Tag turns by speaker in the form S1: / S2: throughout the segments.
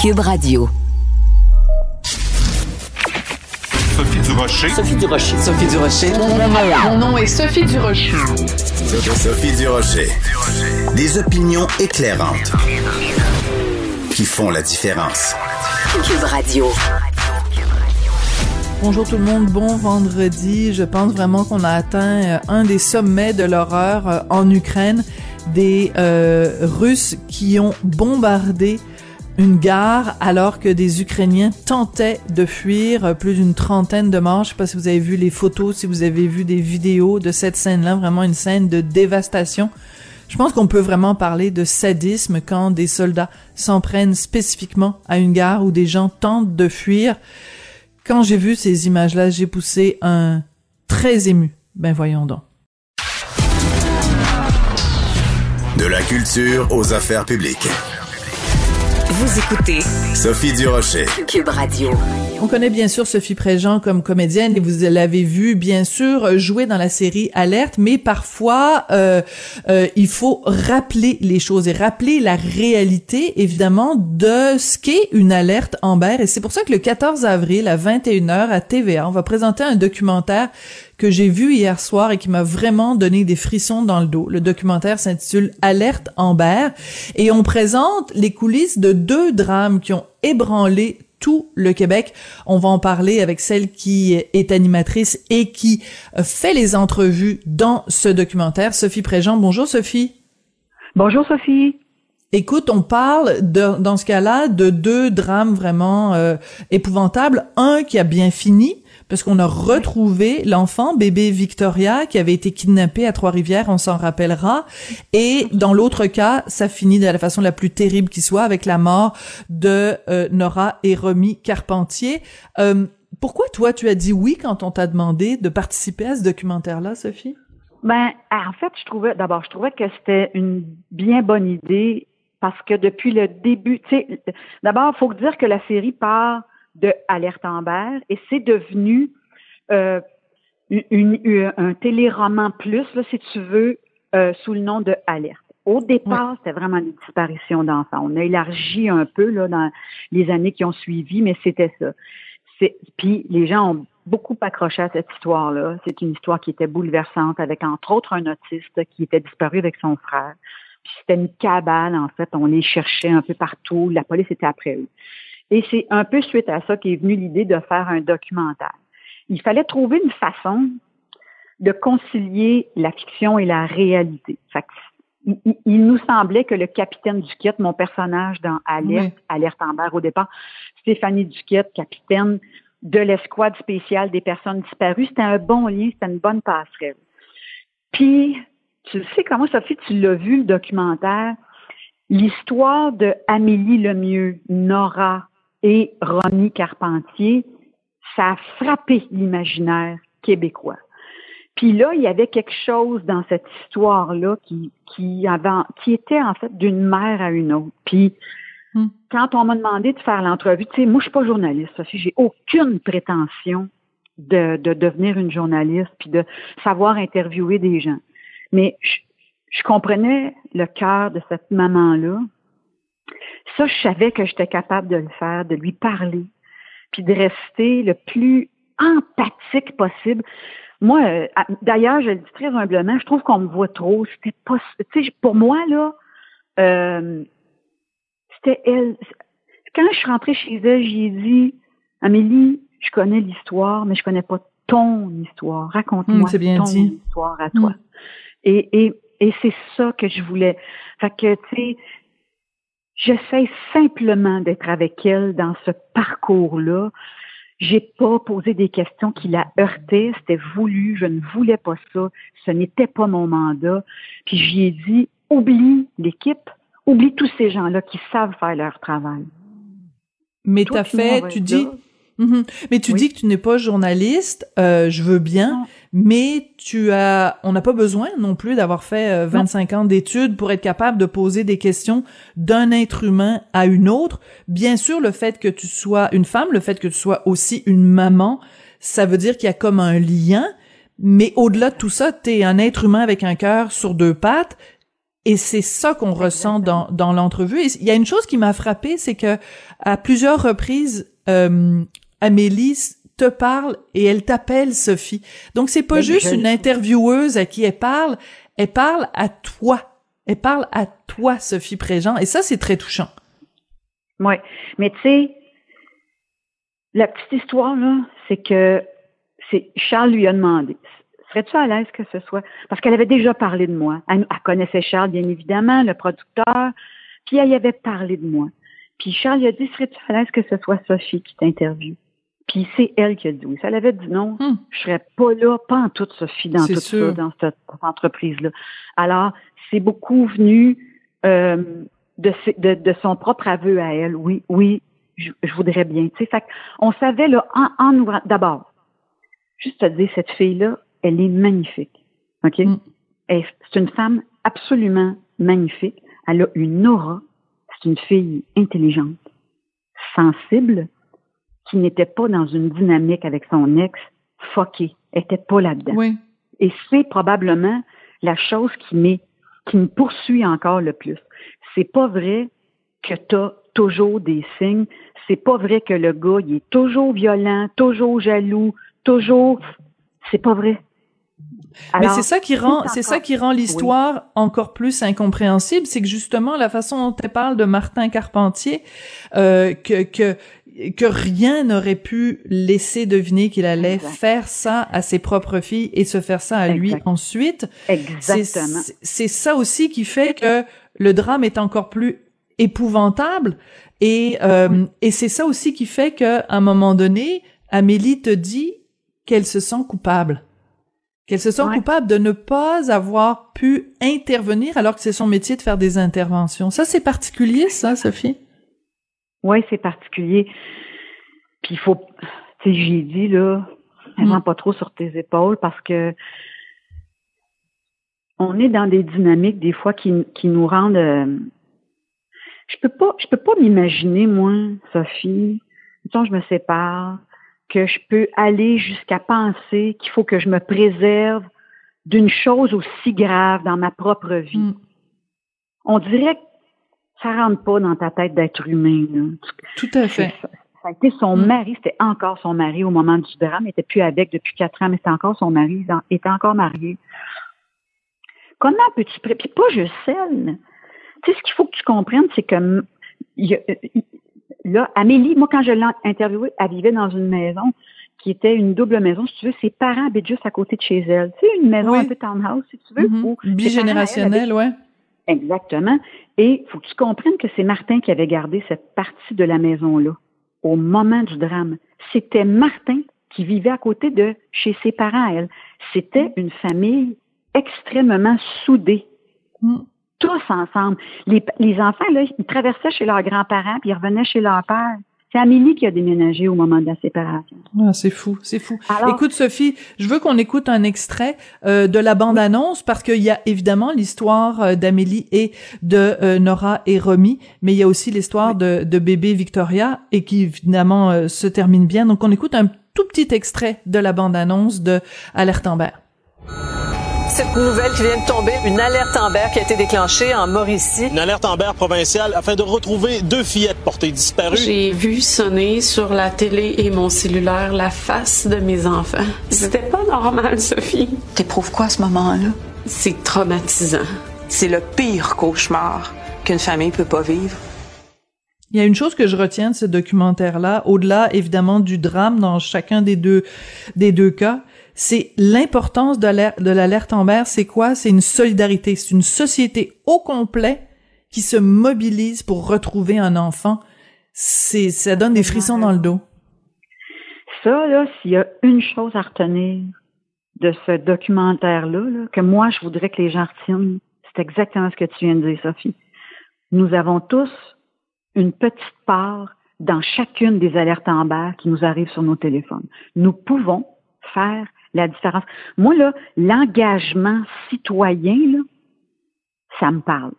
S1: Cube Radio.
S2: Sophie Durocher.
S3: Sophie Durocher.
S4: Sophie Durocher.
S5: Mon nom est Sophie Durocher.
S6: Sophie Durocher. Des opinions éclairantes qui font la différence.
S1: Cube Radio.
S7: Bonjour tout le monde, bon vendredi. Je pense vraiment qu'on a atteint euh, un des sommets de l'horreur euh, en Ukraine, des euh, Russes qui ont bombardé une gare alors que des Ukrainiens tentaient de fuir, euh, plus d'une trentaine de morts. Je sais pas si vous avez vu les photos, si vous avez vu des vidéos de cette scène-là, vraiment une scène de dévastation. Je pense qu'on peut vraiment parler de sadisme quand des soldats s'en prennent spécifiquement à une gare où des gens tentent de fuir. Quand j'ai vu ces images-là, j'ai poussé un très ému. Ben voyons donc.
S6: De la culture aux affaires publiques.
S1: Vous écoutez
S6: Sophie Durocher.
S1: Cube Radio.
S7: On connaît bien sûr Sophie Préjean comme comédienne et vous l'avez vu bien sûr jouer dans la série Alerte, mais parfois euh, euh, il faut rappeler les choses et rappeler la réalité évidemment de ce qu'est une alerte Amber et c'est pour ça que le 14 avril à 21h à TVA, on va présenter un documentaire que j'ai vu hier soir et qui m'a vraiment donné des frissons dans le dos. Le documentaire s'intitule Alerte Amber et on présente les coulisses de deux drames qui ont ébranlé tout le Québec. On va en parler avec celle qui est animatrice et qui fait les entrevues dans ce documentaire, Sophie Préjean. Bonjour Sophie.
S8: Bonjour Sophie.
S7: Écoute, on parle de, dans ce cas-là de deux drames vraiment euh, épouvantables. Un qui a bien fini, parce qu'on a retrouvé l'enfant, bébé Victoria, qui avait été kidnappé à Trois-Rivières, on s'en rappellera. Et dans l'autre cas, ça finit de la façon la plus terrible qui soit, avec la mort de euh, Nora et Romy Carpentier. Euh, pourquoi toi, tu as dit oui quand on t'a demandé de participer à ce documentaire-là, Sophie?
S8: Ben, en fait, je trouvais, d'abord, je trouvais que c'était une bien bonne idée parce que depuis le début, tu sais, d'abord, il faut dire que la série part de Alerte Amber et c'est devenu euh, une, un téléroman plus, là, si tu veux, euh, sous le nom de Alerte. Au départ, c'était vraiment une disparition d'enfants. On a élargi un peu là, dans les années qui ont suivi, mais c'était ça. Puis les gens ont beaucoup accroché à cette histoire-là. C'est une histoire qui était bouleversante, avec entre autres un autiste qui était disparu avec son frère. Puis c'était une cabale, en fait. On les cherchait un peu partout. La police était après eux. Et c'est un peu suite à ça qu'est venue l'idée de faire un documentaire. Il fallait trouver une façon de concilier la fiction et la réalité. Fait il, nous semblait que le capitaine Duquette, mon personnage dans Alerte, Alerte Amber au départ, Stéphanie Duquette, capitaine de l'escouade spéciale des personnes disparues, c'était un bon lien, c'était une bonne passerelle. Puis, tu sais comment, Sophie, tu l'as vu, le documentaire, l'histoire de Amélie Lemieux, Nora et Ronnie Carpentier, ça a frappé l'imaginaire québécois. Puis là, il y avait quelque chose dans cette histoire-là qui, qui, avait, qui était en fait d'une mère à une autre. Puis hmm. quand on m'a demandé de faire l'entrevue, tu sais, moi je suis pas journaliste, Sophie, j'ai aucune prétention de, de devenir une journaliste puis de savoir interviewer des gens. Mais je, je comprenais le cœur de cette maman-là. Ça, je savais que j'étais capable de le faire, de lui parler, puis de rester le plus empathique possible. Moi, euh, d'ailleurs, je le dis très humblement, je trouve qu'on me voit trop. C'était pas, tu sais, pour moi là, euh, c'était elle. Quand je suis rentrée chez elle, j'ai dit, Amélie, je connais l'histoire, mais je connais pas ton histoire. Raconte-moi
S7: mmh,
S8: ton histoire à toi. Mmh. Et, et, et c'est ça que je voulais. Fait que, tu sais, j'essaie simplement d'être avec elle dans ce parcours-là. J'ai pas posé des questions qui la heurtaient, c'était voulu, je ne voulais pas ça, ce n'était pas mon mandat. Puis j'y ai dit, oublie l'équipe, oublie tous ces gens-là qui savent faire leur travail.
S7: Mais t'as fait, tu dis, Mhm. Mais tu dis que tu n'es pas journaliste, euh, je veux bien, mais tu as, on n'a pas besoin non plus d'avoir fait 25 euh, ans d'études pour être capable de poser des questions d'un être humain à une autre. Bien sûr, le fait que tu sois une femme, le fait que tu sois aussi une maman, ça veut dire qu'il y a comme un lien, mais au-delà de tout ça, tu es un être humain avec un cœur sur deux pattes Et c'est ça qu'on ressent dans, dans l'entrevue. il y a une chose qui m'a frappé, c'est que à plusieurs reprises, euh, Amélie te parle et elle t'appelle Sophie. Donc c'est pas juste une intervieweuse à qui elle parle, elle parle à toi. Elle parle à toi, Sophie Préjean. Et ça, c'est très touchant.
S8: Oui. Mais tu sais, la petite histoire, là, c'est que c'est Charles lui a demandé Serais-tu à l'aise que ce soit? Parce qu'elle avait déjà parlé de moi. Elle, connaissait Charles, bien évidemment, le producteur, puis elle y avait parlé de moi. Puis Charles lui a dit Serais-tu à l'aise que ce soit Sophie qui t'interviewe? Puis c'est elle qui a dit oui. Si elle avait dit non, hmm. je serais pas là, pas en toute Sophie dans tout ça, dans cette, entreprise-là. Alors, c'est beaucoup venu euh, de, de, de, son propre aveu à elle. Oui, oui, je, voudrais bien. Tu sais, fait on savait là en, en ouvrant. D'abord, juste te dire cette fille-là, elle est magnifique. Ok? Hmm. C'est une femme absolument magnifique. Elle a une aura. C'est une fille intelligente, sensible qui n'était pas dans une dynamique avec son ex, fucké, était pas là-dedans.
S7: Oui.
S8: Et c'est probablement la chose qui m'est, qui me poursuit encore le plus. C'est pas vrai que tu as toujours des signes. C'est pas vrai que le gars, il est toujours violent, toujours jaloux, toujours. C'est pas vrai.
S7: Mais c'est ça qui rend, c'est ça qui rend l'histoire encore plus incompréhensible, c'est que justement la façon dont elle parle de Martin Carpentier, euh, que, que que rien n'aurait pu laisser deviner qu'il allait faire ça à ses propres filles et se faire ça à lui ensuite.
S8: Exactement.
S7: C'est ça aussi qui fait que le drame est encore plus épouvantable et euh, et c'est ça aussi qui fait que à un moment donné, Amélie te dit qu'elle se sent coupable qu'elle se sent coupable de ne pas avoir pu intervenir alors que c'est son métier de faire des interventions. Ça, c'est particulier, ça, Sophie?
S8: Oui, c'est particulier. Puis il faut, tu sais, j'ai dit, là, mm. pas trop sur tes épaules parce que on est dans des dynamiques, des fois, qui, qui nous rendent, euh, je peux pas, je peux pas m'imaginer, moi, Sophie, quand je me sépare, que je peux aller jusqu'à penser qu'il faut que je me préserve d'une chose aussi grave dans ma propre vie. Mm. On dirait que ça rentre pas dans ta tête d'être humain.
S7: Tout à fait.
S8: Ça, a été son mm. mari, c'était encore son mari au moment du drame, il n'était plus avec depuis quatre ans, mais c'était encore son mari, il était encore marié. Comment peux-tu... Puis pas juste elle. Tu sais, ce qu'il faut que tu comprennes, c'est que là, Amélie, moi, quand je l'ai interviewée, elle vivait dans une maison qui était une double maison. Si tu veux, ses parents habitent juste à côté de chez elle. Tu sais, une maison un peu townhouse, si tu veux.
S7: Mm Bigénérationnelle, ouais.
S8: Exactement. Et il faut que tu comprennes que c'est Martin qui avait gardé cette partie de la maison-là au moment du drame. C'était Martin qui vivait à côté de chez ses parents, elle. C'était une famille extrêmement soudée. Mm tous ensemble. Les, les enfants, là, ils traversaient chez leurs grands-parents, puis ils revenaient chez leur père. C'est Amélie qui a déménagé au moment de la séparation.
S7: Ah, c'est fou, c'est fou. écoute, Sophie, je veux qu'on écoute un extrait euh, de la bande-annonce parce qu'il y a évidemment l'histoire euh, d'Amélie et de euh, Nora et Romy, mais il y a aussi l'histoire de, de bébé Victoria et qui évidemment se termine bien. Donc, on écoute un tout petit extrait de la bande-annonce de Alerte Amber
S3: cette nouvelle qui vient de tomber, une alerte Amber qui a été déclenchée en Mauricie.
S4: Une alerte Amber provinciale afin de retrouver deux fillettes portées disparues.
S9: J'ai vu sonner sur la télé et mon cellulaire la face de mes enfants. C'était pas normal, Sophie.
S10: T'éprouves quoi à ce moment-là?
S9: C'est traumatisant.
S10: C'est le pire cauchemar qu'une famille peut pas vivre.
S7: Il y a une chose que je retiens de ce documentaire-là, au-delà évidemment du drame dans chacun des deux des deux cas, c'est l'importance de l'alerte Amber. C'est quoi? C'est une solidarité. C'est une société au complet qui se mobilise pour retrouver un enfant. C'est, ça donne des frissons dans le dos.
S8: Ça, là, s'il y a une chose à retenir de ce documentaire-là, que moi, je voudrais que les gens retiennent, c'est exactement ce que tu viens de dire, Sophie. Nous avons tous une petite part dans chacune des alertes Amber qui nous arrivent sur nos téléphones. Nous pouvons faire la différence. Moi, là, l'engagement citoyen, là, ça me parle.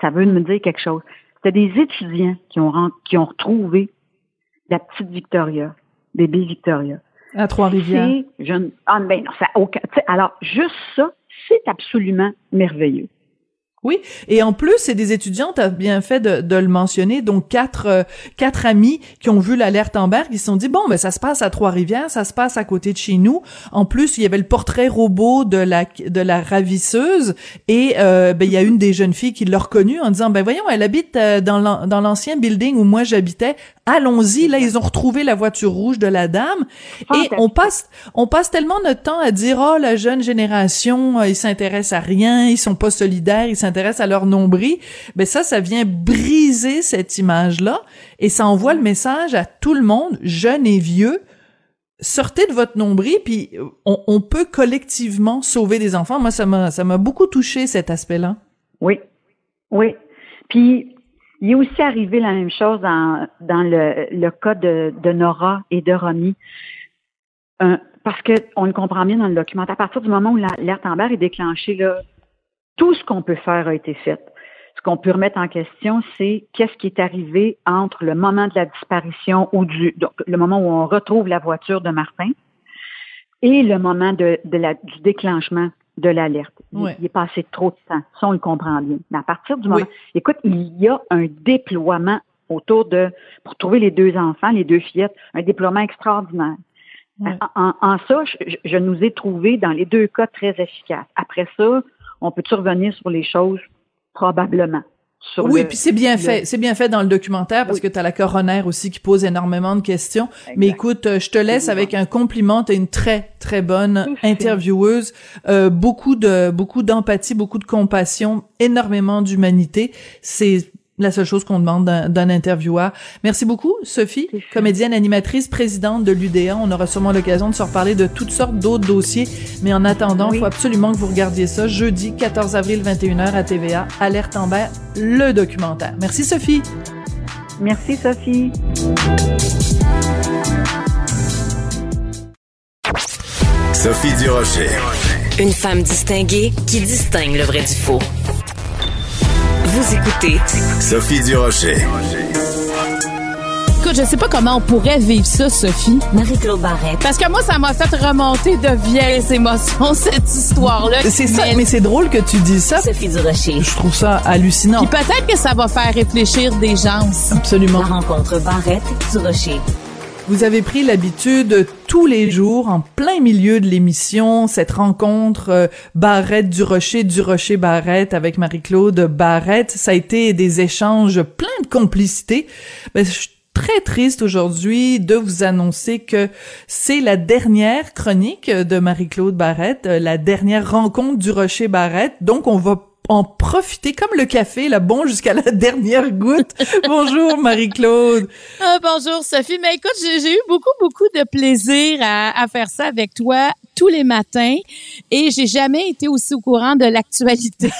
S8: Ça veut me dire quelque chose. C'était des étudiants qui ont, qui ont retrouvé la petite Victoria, bébé Victoria.
S7: À Trois-Rivières.
S8: Ah, ben non, ça aucun. Alors, juste ça, c'est absolument merveilleux.
S7: Oui, et en plus, c'est des étudiants, tu as bien fait de, de, le mentionner, donc quatre euh, quatre amis qui ont vu l'alerte Amber, qui se sont dit bon, ben ça se passe à Trois-Rivières, ça se passe à côté de chez nous. En plus, il y avait le portrait robot de la de la ravisseuse et euh, ben il y a une des jeunes filles qui l'a reconnue en disant ben voyons, elle habite euh, dans l'ancien building où moi j'habitais. Allons-y, là ils ont retrouvé la voiture rouge de la dame. Et on passe on passe tellement notre temps à dire oh la jeune génération, ils s'intéressent à rien, ils sont pas solidaires, ils s'intéressent à leur nombril, ben ça, ça vient briser cette image-là. Et ça envoie le message à tout le monde, jeune et vieux, sortez de votre nombril, puis on, on peut collectivement sauver des enfants. Moi, ça m'a ça m'a beaucoup touché cet aspect-là.
S8: Oui, oui. Puis il est aussi arrivé la même chose dans, dans le, le cas de, de Nora et de Ronnie. parce qu'on le comprend bien dans le documentaire. À partir du moment où l'alerte Amber est déclenchée, là, tout ce qu'on peut faire a été fait. Ce qu'on peut remettre en question, c'est qu'est-ce qui est arrivé entre le moment de la disparition ou du donc, le moment où on retrouve la voiture de Martin et le moment de, de la, du déclenchement de l'alerte. Il, est passé trop de temps. Ça, on le comprend bien. Mais à partir du moment, écoute, il y a un déploiement autour de, pour trouver les deux enfants, les deux fillettes, un déploiement extraordinaire. En, en, ça, je, je, nous ai trouvé dans les deux cas très efficaces. Après ça, on peut-tu revenir sur les choses? Probablement.
S7: Oui, puis c'est bien fait. C'est bien fait dans le documentaire parce que tu as la coroner aussi qui pose énormément de questions. Mais écoute, euh, je te laisse avec un compliment. Tu une très, très bonne intervieweuse. Euh, beaucoup de beaucoup d'empathie, beaucoup de compassion, énormément d'humanité. C'est la seule chose qu'on demande d'un intervieweur. Merci beaucoup, Sophie, comédienne, animatrice, présidente de l'UDA. On aura sûrement l'occasion de se reparler de toutes sortes d'autres dossiers. Mais en attendant, il faut absolument que vous regardiez ça jeudi 14 avril 21h à TVA. Alerte Amber, le documentaire. Merci, Sophie.
S8: Merci, Sophie.
S6: Sophie Durocher.
S1: Une femme distinguée qui distingue le vrai du faux. Vous écoutez
S6: Sophie Durocher.
S11: Écoute, je sais pas comment on pourrait vivre ça, Sophie.
S1: Marie-Claude Barrette.
S11: Parce que moi, ça m'a fait remonter de vieilles émotions, cette histoire-là.
S7: C'est ça, mais, c'est drôle que tu dis ça.
S1: Sophie Durocher.
S7: Je trouve ça hallucinant.
S11: Puis peut-être que ça va faire réfléchir des gens.
S7: Absolument.
S1: La rencontre Barrette-Durocher.
S7: Vous avez pris l'habitude tous les jours, en plein milieu de l'émission, cette rencontre euh, Barrette du Rocher, du Rocher Barrette avec Marie-Claude Barrette. Ça a été des échanges pleins de complicité. Ben, je suis très triste aujourd'hui de vous annoncer que c'est la dernière chronique de Marie-Claude Barrette, euh, la dernière rencontre du Rocher Barrette. Donc, on va en profiter comme le café, là, bon jusqu'à la dernière goutte. bonjour Marie-Claude.
S11: Ah, bonjour Sophie. Mais écoute, j'ai eu beaucoup, beaucoup de plaisir à, à, faire ça avec toi tous les matins et j'ai jamais été aussi au courant de l'actualité.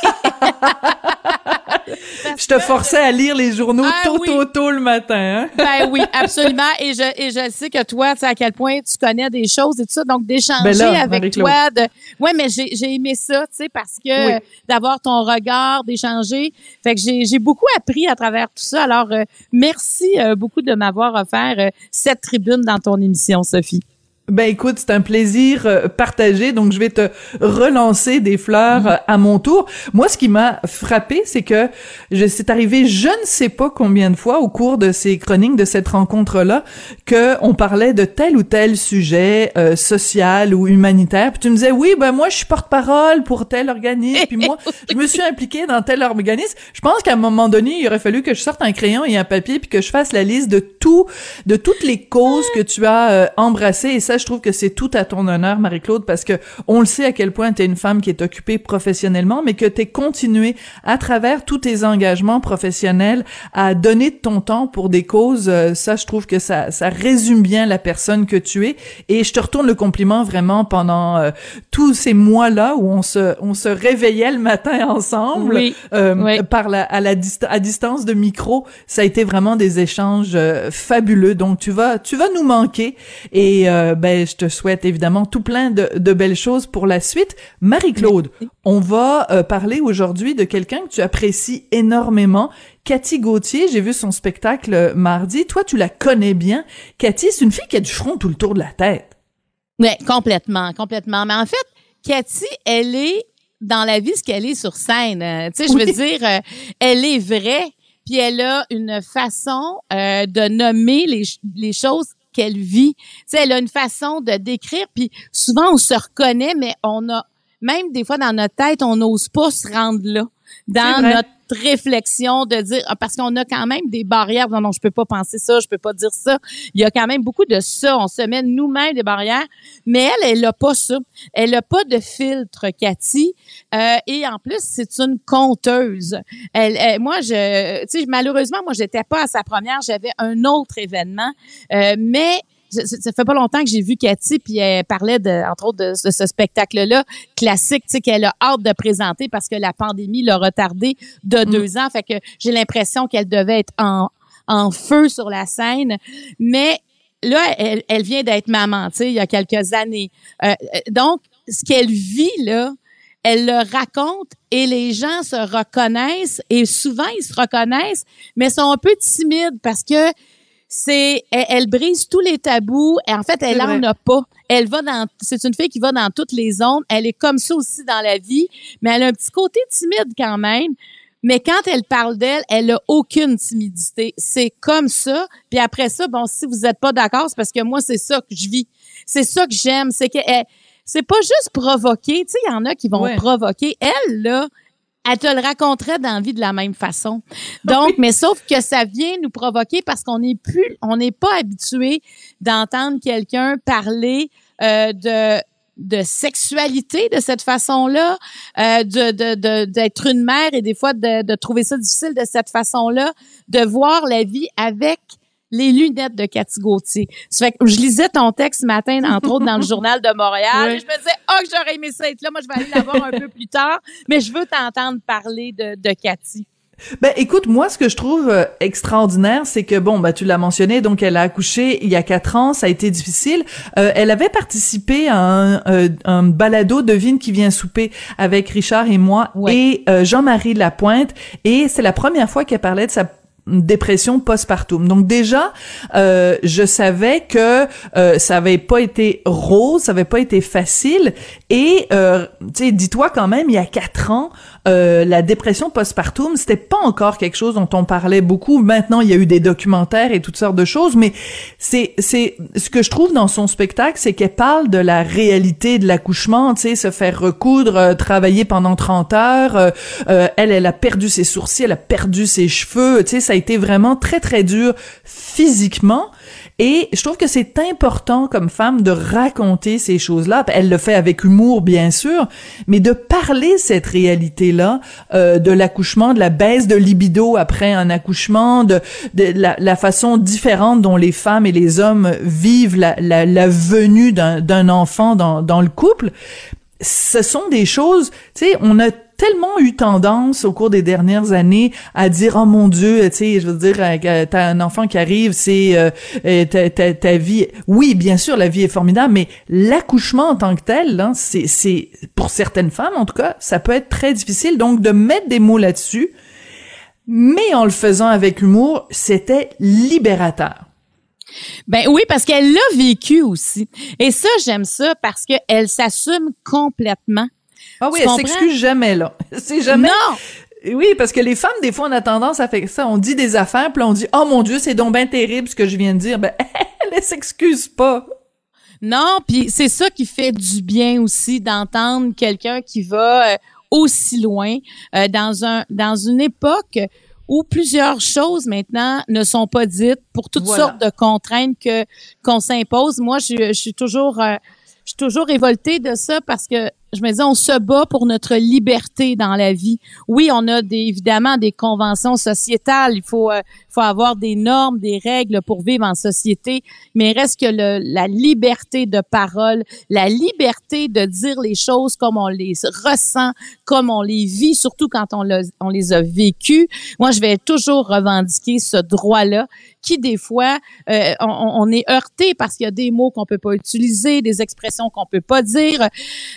S7: je te forçais à lire les journaux ah tôt, tôt, tôt le matin. Hein?
S11: ben oui, absolument. Et je, et je sais que toi, tu sais à quel point tu connais des choses et tout ça. Donc, d'échanger ben avec toi. De... Ouais, mais j'ai, j'ai aimé ça, tu sais, parce que d'avoir ton regard, d'échanger. Fait que j'ai, beaucoup appris à travers tout ça. Alors, euh, merci euh, beaucoup de m'avoir offert euh, cette tribune dans ton émission, Sophie.
S7: Ben écoute, c'est un plaisir euh, partagé, donc je vais te relancer des fleurs euh, à mon tour. Moi, ce qui m'a frappé, c'est que je c'est arrivé, je ne sais pas combien de fois au cours de ces chroniques de cette rencontre-là, que on parlait de tel ou tel sujet euh, social ou humanitaire. Puis tu me disais oui, ben moi je suis porte-parole pour tel organisme, puis moi je me suis impliquée dans tel organisme. Je pense qu'à un moment donné, il aurait fallu que je sorte un crayon et un papier puis que je fasse la liste de tout, de toutes les causes que tu as embrassées et ça je trouve que c'est tout à ton honneur, Marie-Claude, parce que on le sait à quel point tu es une femme qui est occupée professionnellement, mais que tu es continué à travers tous tes engagements professionnels à donner de ton temps pour des causes. Euh, ça, je trouve que ça, ça résume bien la personne que tu es. Et je te retourne le compliment vraiment pendant euh, tous ces mois-là où on se, on se réveillait le matin ensemble euh, par la, à la à distance de micro. Ça a été vraiment des échanges fabuleux. Donc tu vas, tu vas nous manquer. Et ben ben, je te souhaite évidemment tout plein de, belles choses pour la suite. Marie-Claude, on va euh, parler aujourd'hui de quelqu'un que tu apprécies énormément, Cathy Gauthier. J'ai vu son spectacle euh, mardi. Toi, tu la connais bien. Cathy, c'est une fille qui a du front tout le tour de la tête.
S11: Oui, complètement, complètement. Mais en fait, Cathy, elle est dans la vie ce qu'elle est sur scène. Euh, tu sais, je veux dire, euh, elle est vraie, puis elle a une façon euh, de nommer les, les choses qu'elle vit. Tu sais, elle a une façon de décrire, puis souvent on se reconnaît, mais on a même des fois dans notre tête, on n'ose pas se rendre là dans notre réflexion de dire ah, parce qu'on a quand même des barrières. Non non je peux pas penser ça je peux pas dire ça. Il y a quand même beaucoup de ça. On se met nous-mêmes des barrières. Mais elle elle a pas ça. Elle a pas de filtre Cathy. Euh, et en plus c'est une conteuse. Elle, moi je tu sais malheureusement moi j'étais pas à sa première. J'avais un autre événement. Euh, mais ça fait pas longtemps que j'ai vu Cathy, puis elle parlait, de, entre autres, de, ce spectacle-là, classique, tu sais, qu'elle a hâte de présenter parce que la pandémie l'a retardé de mm. deux ans. Fait que j'ai l'impression qu'elle devait être en, en feu sur la scène. Mais là, elle, elle vient d'être maman, tu sais, il y a quelques années. Euh, donc, ce qu'elle vit, là, elle le raconte et les gens se reconnaissent et souvent ils se reconnaissent, mais sont un peu timides parce que c'est elle, brise tous les tabous et en fait elle en a pas. Elle va dans c'est une fille qui va dans toutes les zones, elle est comme ça aussi dans la vie, mais elle a un petit côté timide quand même. Mais quand elle parle d'elle, elle a aucune timidité. C'est comme ça. Puis après ça, bon, si vous êtes pas d'accord, c'est parce que moi, c'est ça que je vis. C'est ça que j'aime. C'est que c'est pas juste provoquer. Tu sais, il y en a qui vont provoquer. Elle, là, elle te le raconterait dans la vie de la même façon. Donc, mais sauf que ça vient nous provoquer parce qu'on n'est plus, on n'est pas habitué d'entendre quelqu'un parler euh, de de sexualité de cette façon-là, euh, de d'être une mère et des fois de, de trouver ça difficile de cette façon-là, de voir la vie avec les lunettes de Cathy Gauthier. Ça fait que je lisais ton texte ce matin, entre autres, dans le journal de Montréal. Et je me disais, oh, que j'aurais aimé ça être là. Moi, je vais aller la voir un peu plus tard. Mais je veux t'entendre parler de, de Cathy.
S7: Ben écoute, moi ce que je trouve euh, extraordinaire, c'est que bon, bah tu l'as mentionné, donc elle a accouché il y a quatre ans, ça a été difficile. Euh, elle avait participé à un, euh, un balado Devine qui vient souper avec Richard et moi et Jean-Marie Lapointe, et c'est la première fois qu'elle parlait de sa dépression postpartum. Donc déjà, euh, je savais que euh, ça avait pas été rose, ça avait pas été facile. Et euh, tu sais, dis-toi quand même, il y a quatre ans, euh, la dépression postpartum, c'était pas encore quelque chose dont on parlait beaucoup. Maintenant, il y a eu des documentaires et toutes sortes de choses, mais c'est c'est ce que je trouve dans son spectacle, c'est qu'elle parle de la réalité de l'accouchement, tu sais, se faire recoudre, euh, travailler pendant 30 heures. elle, elle a perdu ses sourcils, elle a perdu ses cheveux, tu sais, ça été vraiment très, très dur physiquement. Et je trouve que c'est important comme femme de raconter ces choses-là. Elle le fait avec humour, bien sûr, mais de parler cette réalité-là euh, de l'accouchement, de la baisse de libido après un accouchement, de, la, façon différente dont les femmes et les hommes vivent la venue d'un enfant dans, dans le couple. Ce sont des choses, tu sais, on a tellement eu tendance au cours des dernières années à dire oh mon dieu tu sais je veux dire euh, t'as un enfant qui arrive c'est euh, euh, ta, vie oui bien sûr la vie est formidable mais l'accouchement en tant que tel hein, c'est c'est pour certaines femmes en tout cas ça peut être très difficile donc de mettre des mots là-dessus mais en le faisant avec humour c'était libérateur
S11: ben oui, parce qu'elle l'a vécu aussi. Et ça, j'aime ça parce qu'elle s'assume complètement.
S7: Ah oui, elle s'excuse jamais, là. C'est jamais.
S11: Non!
S7: Oui, parce que les femmes, des fois, on a tendance à faire ça. On dit des affaires, puis on dit, oh mon Dieu, c'est donc bien terrible ce que je viens de dire. Ben, elle, s'excuse pas.
S11: Non, puis c'est ça qui fait du bien aussi d'entendre quelqu'un qui va euh, aussi loin euh, dans un dans une époque où plusieurs choses maintenant ne sont pas dites pour toutes sortes de contraintes que qu'on s'impose. Moi, je, suis toujours euh, je suis toujours révoltée de ça parce que je me dis, on se bat pour notre liberté dans la vie. Oui, on a des, évidemment des conventions sociétales. Il faut, euh, faut avoir des normes, des règles pour vivre en société. Mais reste que le, la liberté de parole, la liberté de dire les choses comme on les ressent, comme on les vit, surtout quand on, on les a vécues. Moi, je vais toujours revendiquer ce droit-là qui des fois euh, on, est heurté parce qu'il y a des mots qu'on peut pas utiliser, des expressions qu'on peut pas dire.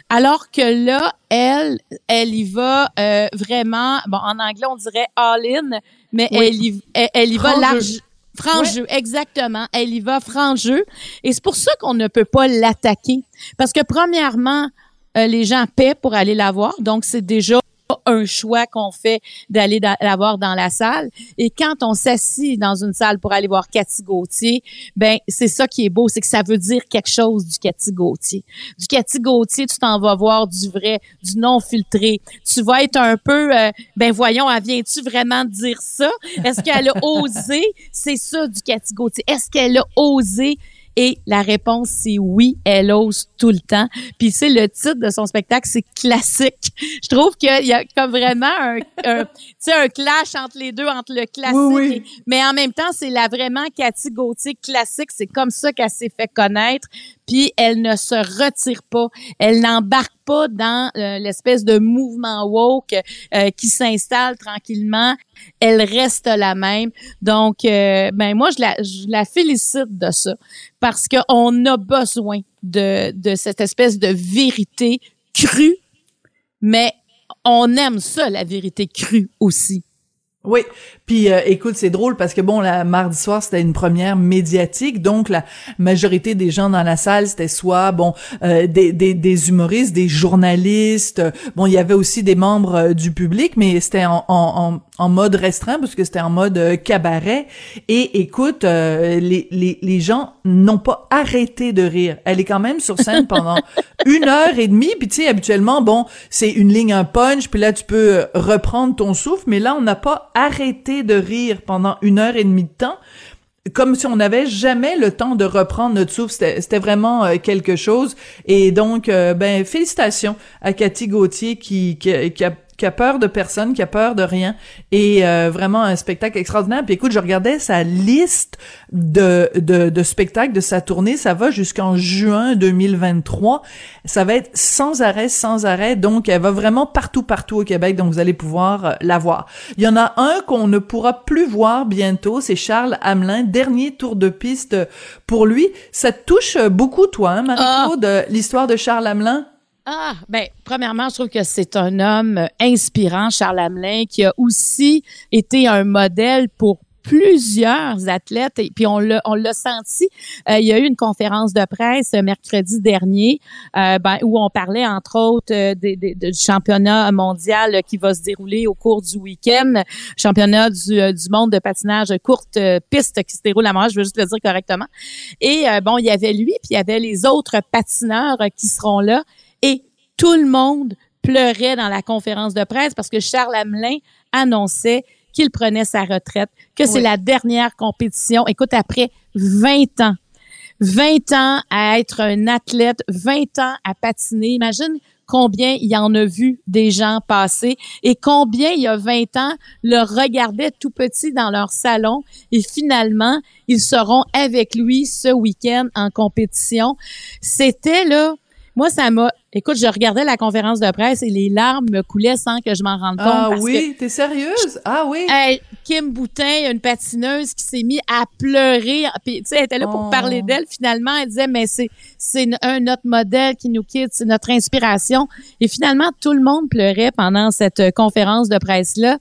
S11: Alors que là, elle, elle y va euh, vraiment. Bon, en anglais on dirait all in, mais elle y, elle, y va large. Franc jeu, exactement. Elle y va franc jeu. Et c'est pour ça qu'on ne peut pas l'attaquer. Parce que premièrement, les gens paient pour aller la voir, donc c'est déjà un choix qu'on fait d'aller la voir dans la salle. Et quand on s'assit dans une salle pour aller voir Cathy Gauthier, ben c'est ça qui est beau, c'est que ça veut dire quelque chose du Cathy Gauthier. Du Cathy Gauthier, tu t'en vas voir du vrai, du non filtré. Tu vas être un peu, euh, ben voyons, vient-tu vraiment dire ça? Est-ce qu'elle a osé? C'est ça du Cathy Gauthier. Est-ce qu'elle a osé et la réponse, c'est oui, elle ose tout le temps. Puis c'est le titre de son spectacle, c'est classique. Je trouve qu'il y a comme vraiment un, un, un clash entre les deux, entre le classique. mais en même temps, c'est la vraiment Cathy Gauthier classique. C'est comme ça qu'elle s'est fait connaître puis elle ne se retire pas, elle n'embarque pas dans euh, l'espèce de mouvement woke euh, qui s'installe tranquillement, elle reste la même. Donc, euh, ben moi, je la, je la félicite de ça parce qu'on a besoin de, de cette espèce de vérité crue, mais on aime ça, la vérité crue aussi.
S7: Oui, puis euh, écoute, c'est drôle parce que bon, la mardi soir c'était une première médiatique, donc la majorité des gens dans la salle c'était soit bon euh, des, des, des, humoristes, des journalistes, bon il y avait aussi des membres euh, du public, mais c'était en, en, en, mode restreint parce que c'était en mode cabaret. Et écoute, les, les, les gens n'ont pas arrêté de rire. Elle est quand même sur scène pendant une heure et demie, puis tu sais habituellement bon c'est une ligne un punch, puis là tu peux reprendre ton souffle, mais là on n'a pas arrêter de rire pendant une heure et demie de temps comme si on n'avait jamais le temps de reprendre notre souffle. C'était vraiment euh, quelque chose. Et donc, euh, ben, félicitations à Cathy Gauthier qui, qui, qui a qui a peur de personne, qui a peur de rien, et euh, vraiment un spectacle extraordinaire. Puis écoute, je regardais sa liste de, de, de spectacles de sa tournée, ça va jusqu'en juin 2023. Ça va être sans arrêt, sans arrêt, donc elle va vraiment partout, partout au Québec, donc vous allez pouvoir euh, la voir. Il y en a un qu'on ne pourra plus voir bientôt, c'est Charles Hamelin, dernier tour de piste pour lui. Ça touche beaucoup, toi, hein, Marie-Claude, ah. l'histoire de Charles Hamelin?
S11: Ah, ben, premièrement, je trouve que c'est un homme inspirant, Charles Hamelin, qui a aussi été un modèle pour plusieurs athlètes et puis on l'a on l'a senti. Euh, il y a eu une conférence de presse mercredi dernier euh, ben, où on parlait entre autres euh, du championnat mondial qui va se dérouler au cours du week-end championnat du, du monde de patinage courte piste qui se déroule à Montréal je veux juste le dire correctement. Et bon il y avait lui puis il y avait les autres patineurs qui seront là et tout le monde pleurait dans la conférence de presse parce que Charles Hamelin annonçait qu'il prenait sa retraite, que c'est la dernière compétition. Écoute, après 20 ans, 20 ans à être un athlète, 20 ans à patiner, imagine combien il en a vu des gens passer et combien il y a 20 ans le regardaient tout petit dans leur salon et finalement ils seront avec lui ce week-end en compétition. C'était là, moi ça m'a Écoute, je regardais la conférence de presse et les larmes me coulaient sans que je m'en rende compte.
S7: Ah oui, t'es sérieuse? Ah oui?
S11: Kim Boutin, une patineuse qui s'est mise à pleurer. Puis, tu sais, elle était là pour parler oh. d'elle. Finalement, elle disait, mais c'est, c'est un notre modèle qui nous quitte, c'est notre inspiration. Et finalement, tout le monde pleurait pendant cette conférence de presse-là.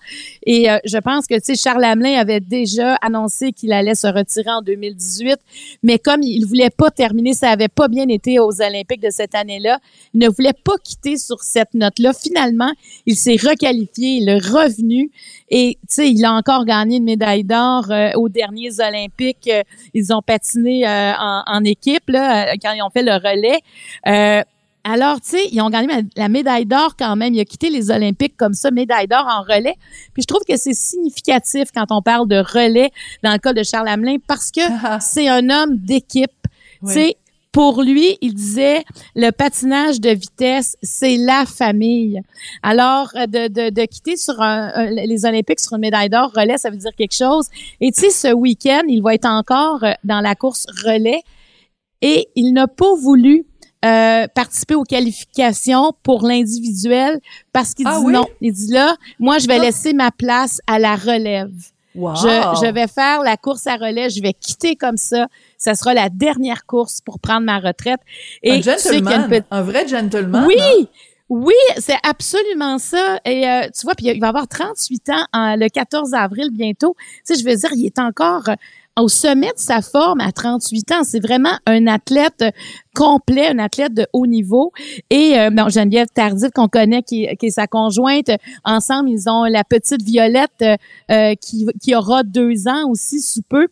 S11: Et euh, je pense que, tu sais, Charles Hamelin avait déjà annoncé qu'il allait se retirer en 2018. Mais comme il voulait pas terminer, ça avait pas bien été aux Olympiques de cette année-là, ne voulait pas quitter sur cette note-là. Finalement, il s'est requalifié, il est revenu et tu sais, il a encore gagné une médaille d'or euh, aux derniers Olympiques. Euh, ils ont patiné euh, en, équipe là, quand ils ont fait le relais. alors, tu sais, ils ont gagné la médaille d'or quand même. Il a quitté les Olympiques comme ça, médaille d'or en relais. Puis je trouve que c'est significatif quand on parle de relais dans le cas de Charles Hamelin parce que c'est un homme d'équipe. Tu sais, pour lui, il disait le patinage de vitesse, c'est la famille. Alors, euh, de, de, de quitter sur un, les Olympiques sur une médaille d'or relais, ça veut dire quelque chose. Et tu sais, ce week-end, il va être encore euh, dans la course relais et il n'a pas voulu euh, participer aux qualifications pour l'individuel parce qu'il ah dit non. Il dit là, moi, je vais ah. laisser ma place à la relève. Je, je, vais faire la course à relais, je vais quitter comme ça. Ça sera la dernière course pour prendre ma retraite.
S7: Et un gentleman, un vrai gentleman.
S11: Oui, oui, c'est absolument ça. Et euh, tu vois, puis il va avoir 38 ans le 14 avril bientôt. Tu sais, je veux dire, il est encore au sommet de sa forme à 38 ans. C'est vraiment un athlète complet, un athlète de haut niveau. Et euh, bon, Geneviève Tardif, qu'on connaît, qui, qui, est sa conjointe, ensemble, ils ont la petite Violette euh, qui, qui aura deux ans aussi sous peu.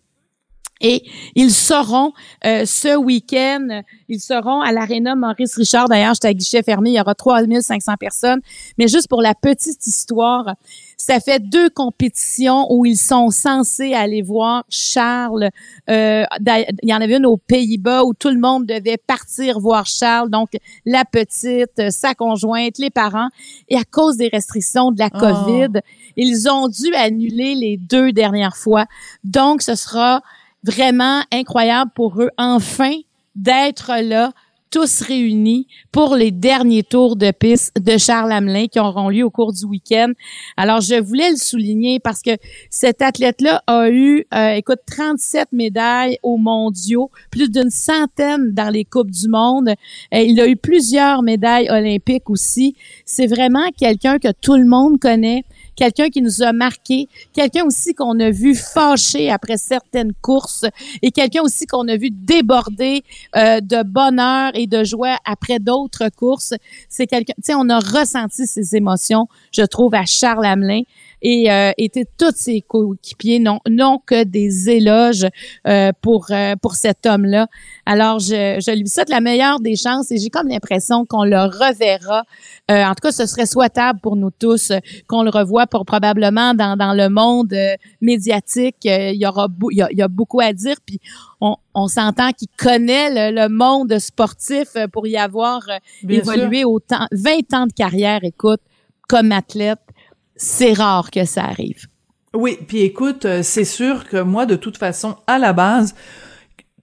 S11: Et ils seront euh, ce week-end, ils seront à l'aréna Maurice Richard. D'ailleurs, j'étais à guichet fermé, il y aura 3500 personnes. Mais juste pour la petite histoire, ça fait deux compétitions où ils sont censés aller voir Charles. Euh, il y en avait une aux Pays-Bas où tout le monde devait partir voir Charles. Donc, la petite, sa conjointe, les parents. Et à cause des restrictions de la oh. COVID, ils ont dû annuler les deux dernières fois. Donc, ce sera vraiment incroyable pour eux, enfin, d'être là, tous réunis pour les derniers tours de piste de Charles Hamelin qui auront lieu au cours du week-end. Alors, je voulais le souligner parce que cet athlète-là a eu, euh, écoute, 37 médailles aux mondiaux, plus d'une centaine dans les Coupes du monde. Euh, il a eu plusieurs médailles olympiques aussi. C'est vraiment quelqu'un que tout le monde connaît quelqu'un qui nous a marqué, quelqu'un aussi qu'on a vu fâché après certaines courses. Et quelqu'un aussi qu'on a vu déborder euh, de bonheur et de joie après d'autres courses. C'est quelqu'un, tu sais, on a ressenti ces émotions, je trouve, à Charles Hamelin et euh, étaient tous ses coéquipiers non non que des éloges euh, pour euh, pour cet homme-là. Alors je, je lui souhaite la meilleure des chances et j'ai comme l'impression qu'on le reverra. Euh, en tout cas, ce serait souhaitable pour nous tous qu'on le revoie pour probablement dans dans le monde médiatique. il y aura il y, a, beaucoup à dire puis on, on s'entend qu'il connaît le, monde sportif pour y avoir évolué autant 20 ans de carrière. Écoute, comme athlète c'est rare que ça arrive.
S7: Oui, puis écoute, euh, c'est sûr que moi, de toute façon, à la base,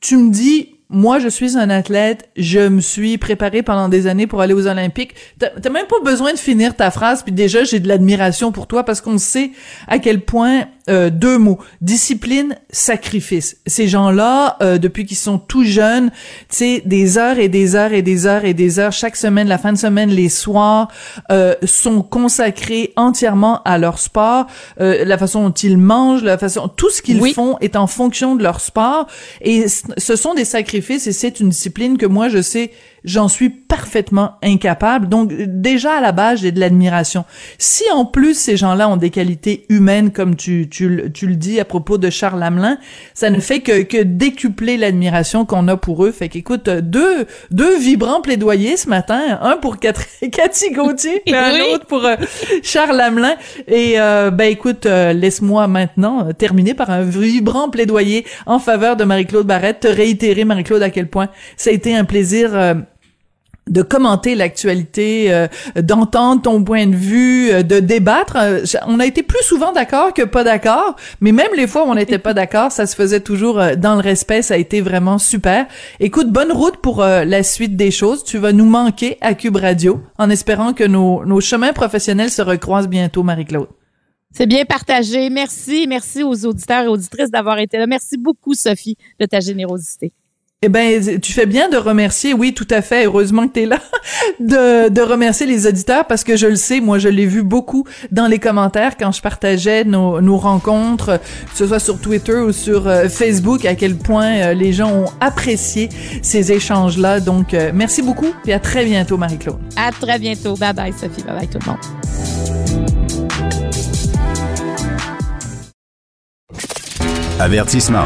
S7: tu me dis, moi, je suis un athlète, je me suis préparé pendant des années pour aller aux Olympiques. T'as même pas besoin de finir ta phrase, puis déjà, j'ai de l'admiration pour toi parce qu'on sait à quel point euh, deux mots discipline, sacrifice. Ces gens-là, euh, depuis qu'ils sont tout jeunes, tu sais, des heures et des heures et des heures et des heures chaque semaine, la fin de semaine, les soirs, euh, sont consacrés entièrement à leur sport. la façon dont ils mangent, la façon, tout ce qu'ils font est en fonction de leur sport. Et ce sont des sacrifices et c'est une discipline que moi je sais j'en suis parfaitement incapable. Donc déjà à la base, j'ai de l'admiration. Si en plus ces gens-là ont des qualités humaines comme tu tu, tu le dis à propos de Charles Hamelin, ça ne fait que que décupler l'admiration qu'on a pour eux. Fait qu'écoute, deux deux vibrants plaidoyers ce matin, un pour Cathy Gauthier et un autre pour euh, Charles Hamelin et euh, ben écoute, euh, laisse-moi maintenant terminer par un vibrant plaidoyer en faveur de Marie-Claude Barrette, te réitérer Marie-Claude à quel point ça a été un plaisir de commenter l'actualité, euh, d'entendre ton point de vue, euh, de débattre. Euh, on a été plus souvent d'accord que pas d'accord, mais même les fois où on n'était pas d'accord, ça se faisait toujours dans le respect. Ça a été vraiment super. Écoute, bonne route pour la suite des choses. Tu vas nous manquer à Cube Radio, en espérant que nos, nos chemins professionnels se recroisent bientôt, Marie-Claude.
S11: C'est bien partagé. Merci, merci aux auditeurs et auditrices d'avoir été là. Merci beaucoup, Sophie, de ta générosité.
S7: Eh ben, tu fais bien de remercier, oui, tout à fait, heureusement que tu es là, de, de remercier les auditeurs parce que je le sais, moi, je l'ai vu beaucoup dans les commentaires quand je partageais nos, nos rencontres, que ce soit sur Twitter ou sur euh, Facebook, à quel point euh, les gens ont apprécié ces échanges-là. Donc, euh, merci beaucoup et à très bientôt, Marie-Claude.
S11: À très bientôt. Bye bye, Sophie. Bye bye, tout le monde.
S6: Avertissement.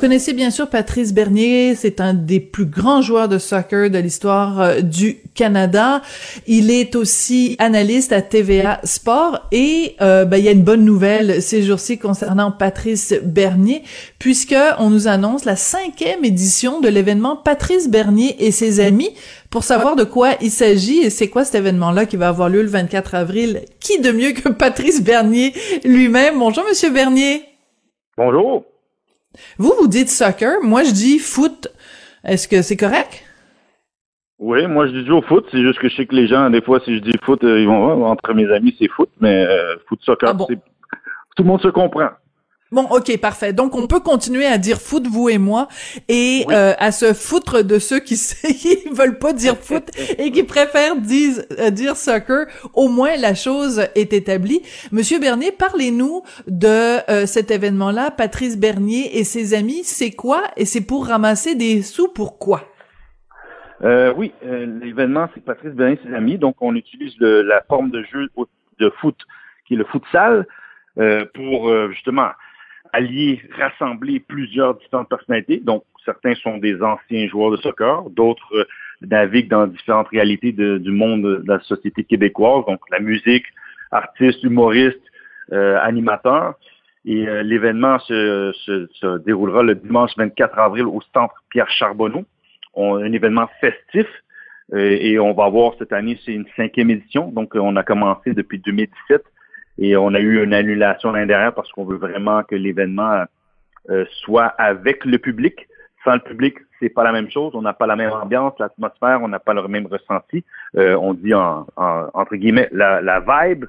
S7: Vous connaissez bien sûr Patrice Bernier, c'est un des plus grands joueurs de soccer de l'histoire euh, du Canada. Il est aussi analyste à TVA Sport et euh, ben, il y a une bonne nouvelle ces jours-ci concernant Patrice Bernier puisque on nous annonce la cinquième édition de l'événement Patrice Bernier et ses amis pour savoir de quoi il s'agit et c'est quoi cet événement-là qui va avoir lieu le 24 avril. Qui de mieux que Patrice Bernier lui-même? Bonjour, Monsieur Bernier.
S12: Bonjour.
S7: Vous, vous dites soccer. Moi, je dis foot. Est-ce que c'est correct?
S12: Oui, moi, je dis toujours foot. C'est juste que je sais que les gens, des fois, si je dis foot, euh, ils vont, entre mes amis, c'est foot. Mais euh, foot, soccer, ah c'est tout le monde se comprend.
S7: Bon, ok, parfait. Donc, on peut continuer à dire foot, vous et moi, et euh, à se foutre de ceux qui qui veulent pas dire foot et qui préfèrent dire, euh, dire soccer. Au moins, la chose est établie. Monsieur Bernier, parlez-nous de euh, cet événement-là. Patrice Bernier et ses amis, c'est quoi? Et c'est pour ramasser des sous, pourquoi?
S12: oui, l'événement, c'est Patrice Bernier et ses amis. Donc, on utilise la forme de jeu de foot qui est le futsal pour justement allier, rassembler plusieurs différentes personnalités. Donc, certains sont des anciens joueurs de soccer, d'autres euh, naviguent dans différentes réalités du monde de la société québécoise, donc la musique, artistes, humoristes, euh, animateurs. Et euh, l'événement se, se, déroulera le dimanche 24 avril au Centre Pierre Charbonneau. On, un événement festif et on va avoir cette année, c'est une cinquième édition, donc on a commencé depuis 2017 et on a eu une annulation l'année dernière parce qu'on veut vraiment que l'événement euh, soit avec le public. Sans le public, c'est pas la même chose. On n'a pas la même ambiance, l'atmosphère, on n'a pas le même ressenti. Euh, on dit en, entre guillemets la, la vibe.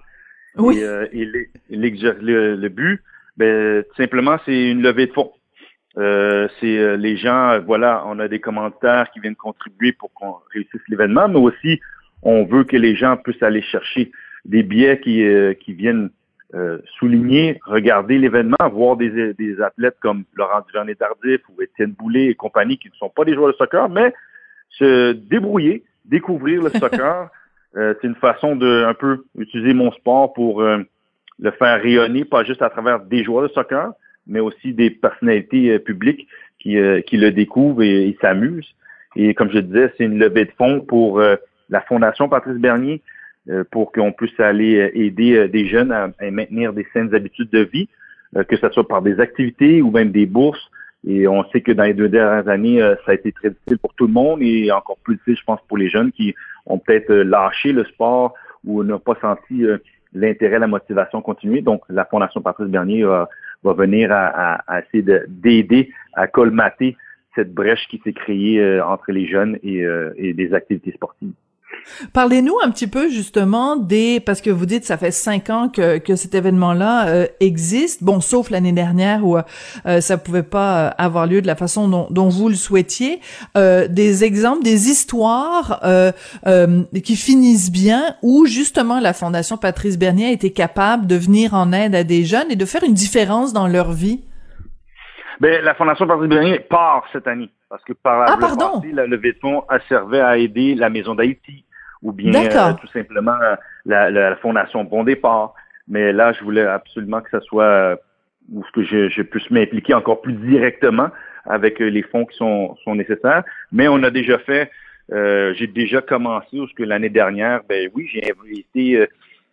S12: Oui. Et, euh, et le, le, but, ben, simplement, c'est une levée de fonds. Euh, c'est les gens, voilà, on a des commentaires qui viennent contribuer pour qu'on réussisse l'événement, mais aussi on veut que les gens puissent aller chercher des billets qui, euh, qui viennent euh, souligner, regarder l'événement, voir des, des athlètes comme Laurent Duvernay-Tardif ou Étienne Boulay et compagnie qui ne sont pas des joueurs de soccer, mais se débrouiller, découvrir le soccer. Euh, c'est une façon de un peu utiliser mon sport pour le faire rayonner, pas juste à travers des joueurs de soccer, mais aussi des personnalités publiques qui, qui le découvrent et, et s'amusent. Et comme je disais, c'est une levée de fonds pour la Fondation Patrice Bernier, euh, pour qu'on puisse aller euh, aider euh, des jeunes à, maintenir des saines habitudes de vie, que ce soit par des activités ou même des bourses. Et on sait que dans les deux dernières années, ça a été très difficile pour tout le monde et encore plus difficile, je pense, pour les jeunes qui ont peut-être lâché le sport ou n'ont pas senti l'intérêt, la motivation continuer. Donc, la Fondation Patrice Bernier va, venir à, essayer d'aider à colmater cette brèche qui s'est créée entre les jeunes et, et des activités sportives.
S7: Parlez-nous un petit peu justement des parce que vous dites ça fait cinq ans que, que cet événement-là euh, existe. Bon, sauf l'année dernière où euh, ça pouvait pas euh, avoir lieu de la façon dont, dont vous le souhaitiez. Euh, des exemples, des histoires euh, qui finissent bien où justement la Fondation Patrice Bernier a été capable de venir en aide à des jeunes et de faire une différence dans leur vie?
S12: Ben, la Fondation Patrice Bernier part cette année parce que par
S7: ah,
S12: le levée de fonds a servi à aider la Maison d'Haïti, ou bien euh, tout simplement la, la, Fondation Bon Départ. Mais là, je voulais absolument que ça soit euh, ou que je, je puisse m'impliquer encore plus directement avec euh, les fonds qui sont, sont nécessaires. Mais on a déjà fait, euh, j'ai déjà commencé, parce que l'année dernière, ben oui, j'ai invité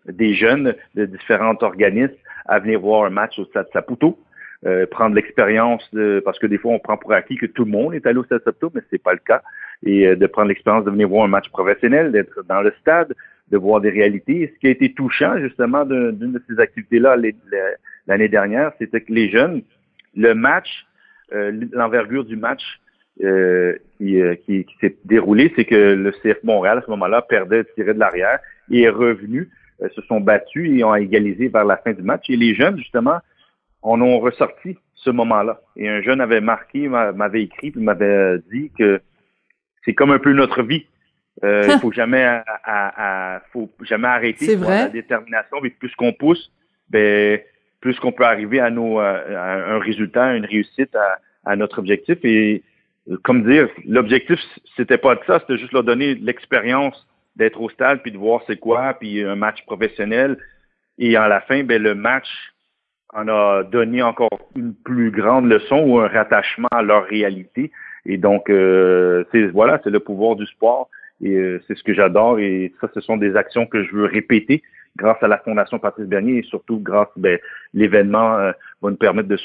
S12: des jeunes de différents organismes à venir voir un match au Stade Saputo. Euh, prendre l'expérience de parce que des fois on prend pour acquis que tout le monde est allé au Stade Saputo, mais c'est pas le cas et euh, de prendre l'expérience de venir voir un match professionnel, d'être dans le stade, de voir des réalités. Ce qui a été touchant justement d'une de ces activités-là l'année dernière, c'était que les jeunes, le match, euh, l'envergure du match euh, qui, qui, qui s'est déroulé, c'est que le CF Montréal à ce moment-là perdait, tirait de l'arrière et est revenu, se sont battus et ont égalisé vers la fin du match. Et les jeunes, justement, en ont ressorti ce moment-là. Et un jeune avait marqué, m'avait écrit, puis m'avait dit que c'est comme un peu notre vie. Euh, il faut jamais, à, faut jamais arrêter la détermination. Mais plus qu'on pousse, ben, plus qu'on peut arriver à, nos, à un résultat, à une réussite, à, notre objectif. Et comme dire, l'objectif, c'était pas de ça, c'était juste leur donner l'expérience d'être au stade, puis de voir c'est quoi, puis un match professionnel. Et à la fin, ben, le match en a donné encore une plus grande leçon ou un rattachement à leur réalité. Et donc, euh, c'est voilà, c'est le pouvoir du sport. Et euh, c'est ce que j'adore. Et ça, ce sont des actions que je veux répéter grâce à la Fondation Patrice Bernier et surtout grâce, ben, l'événement euh, va nous permettre de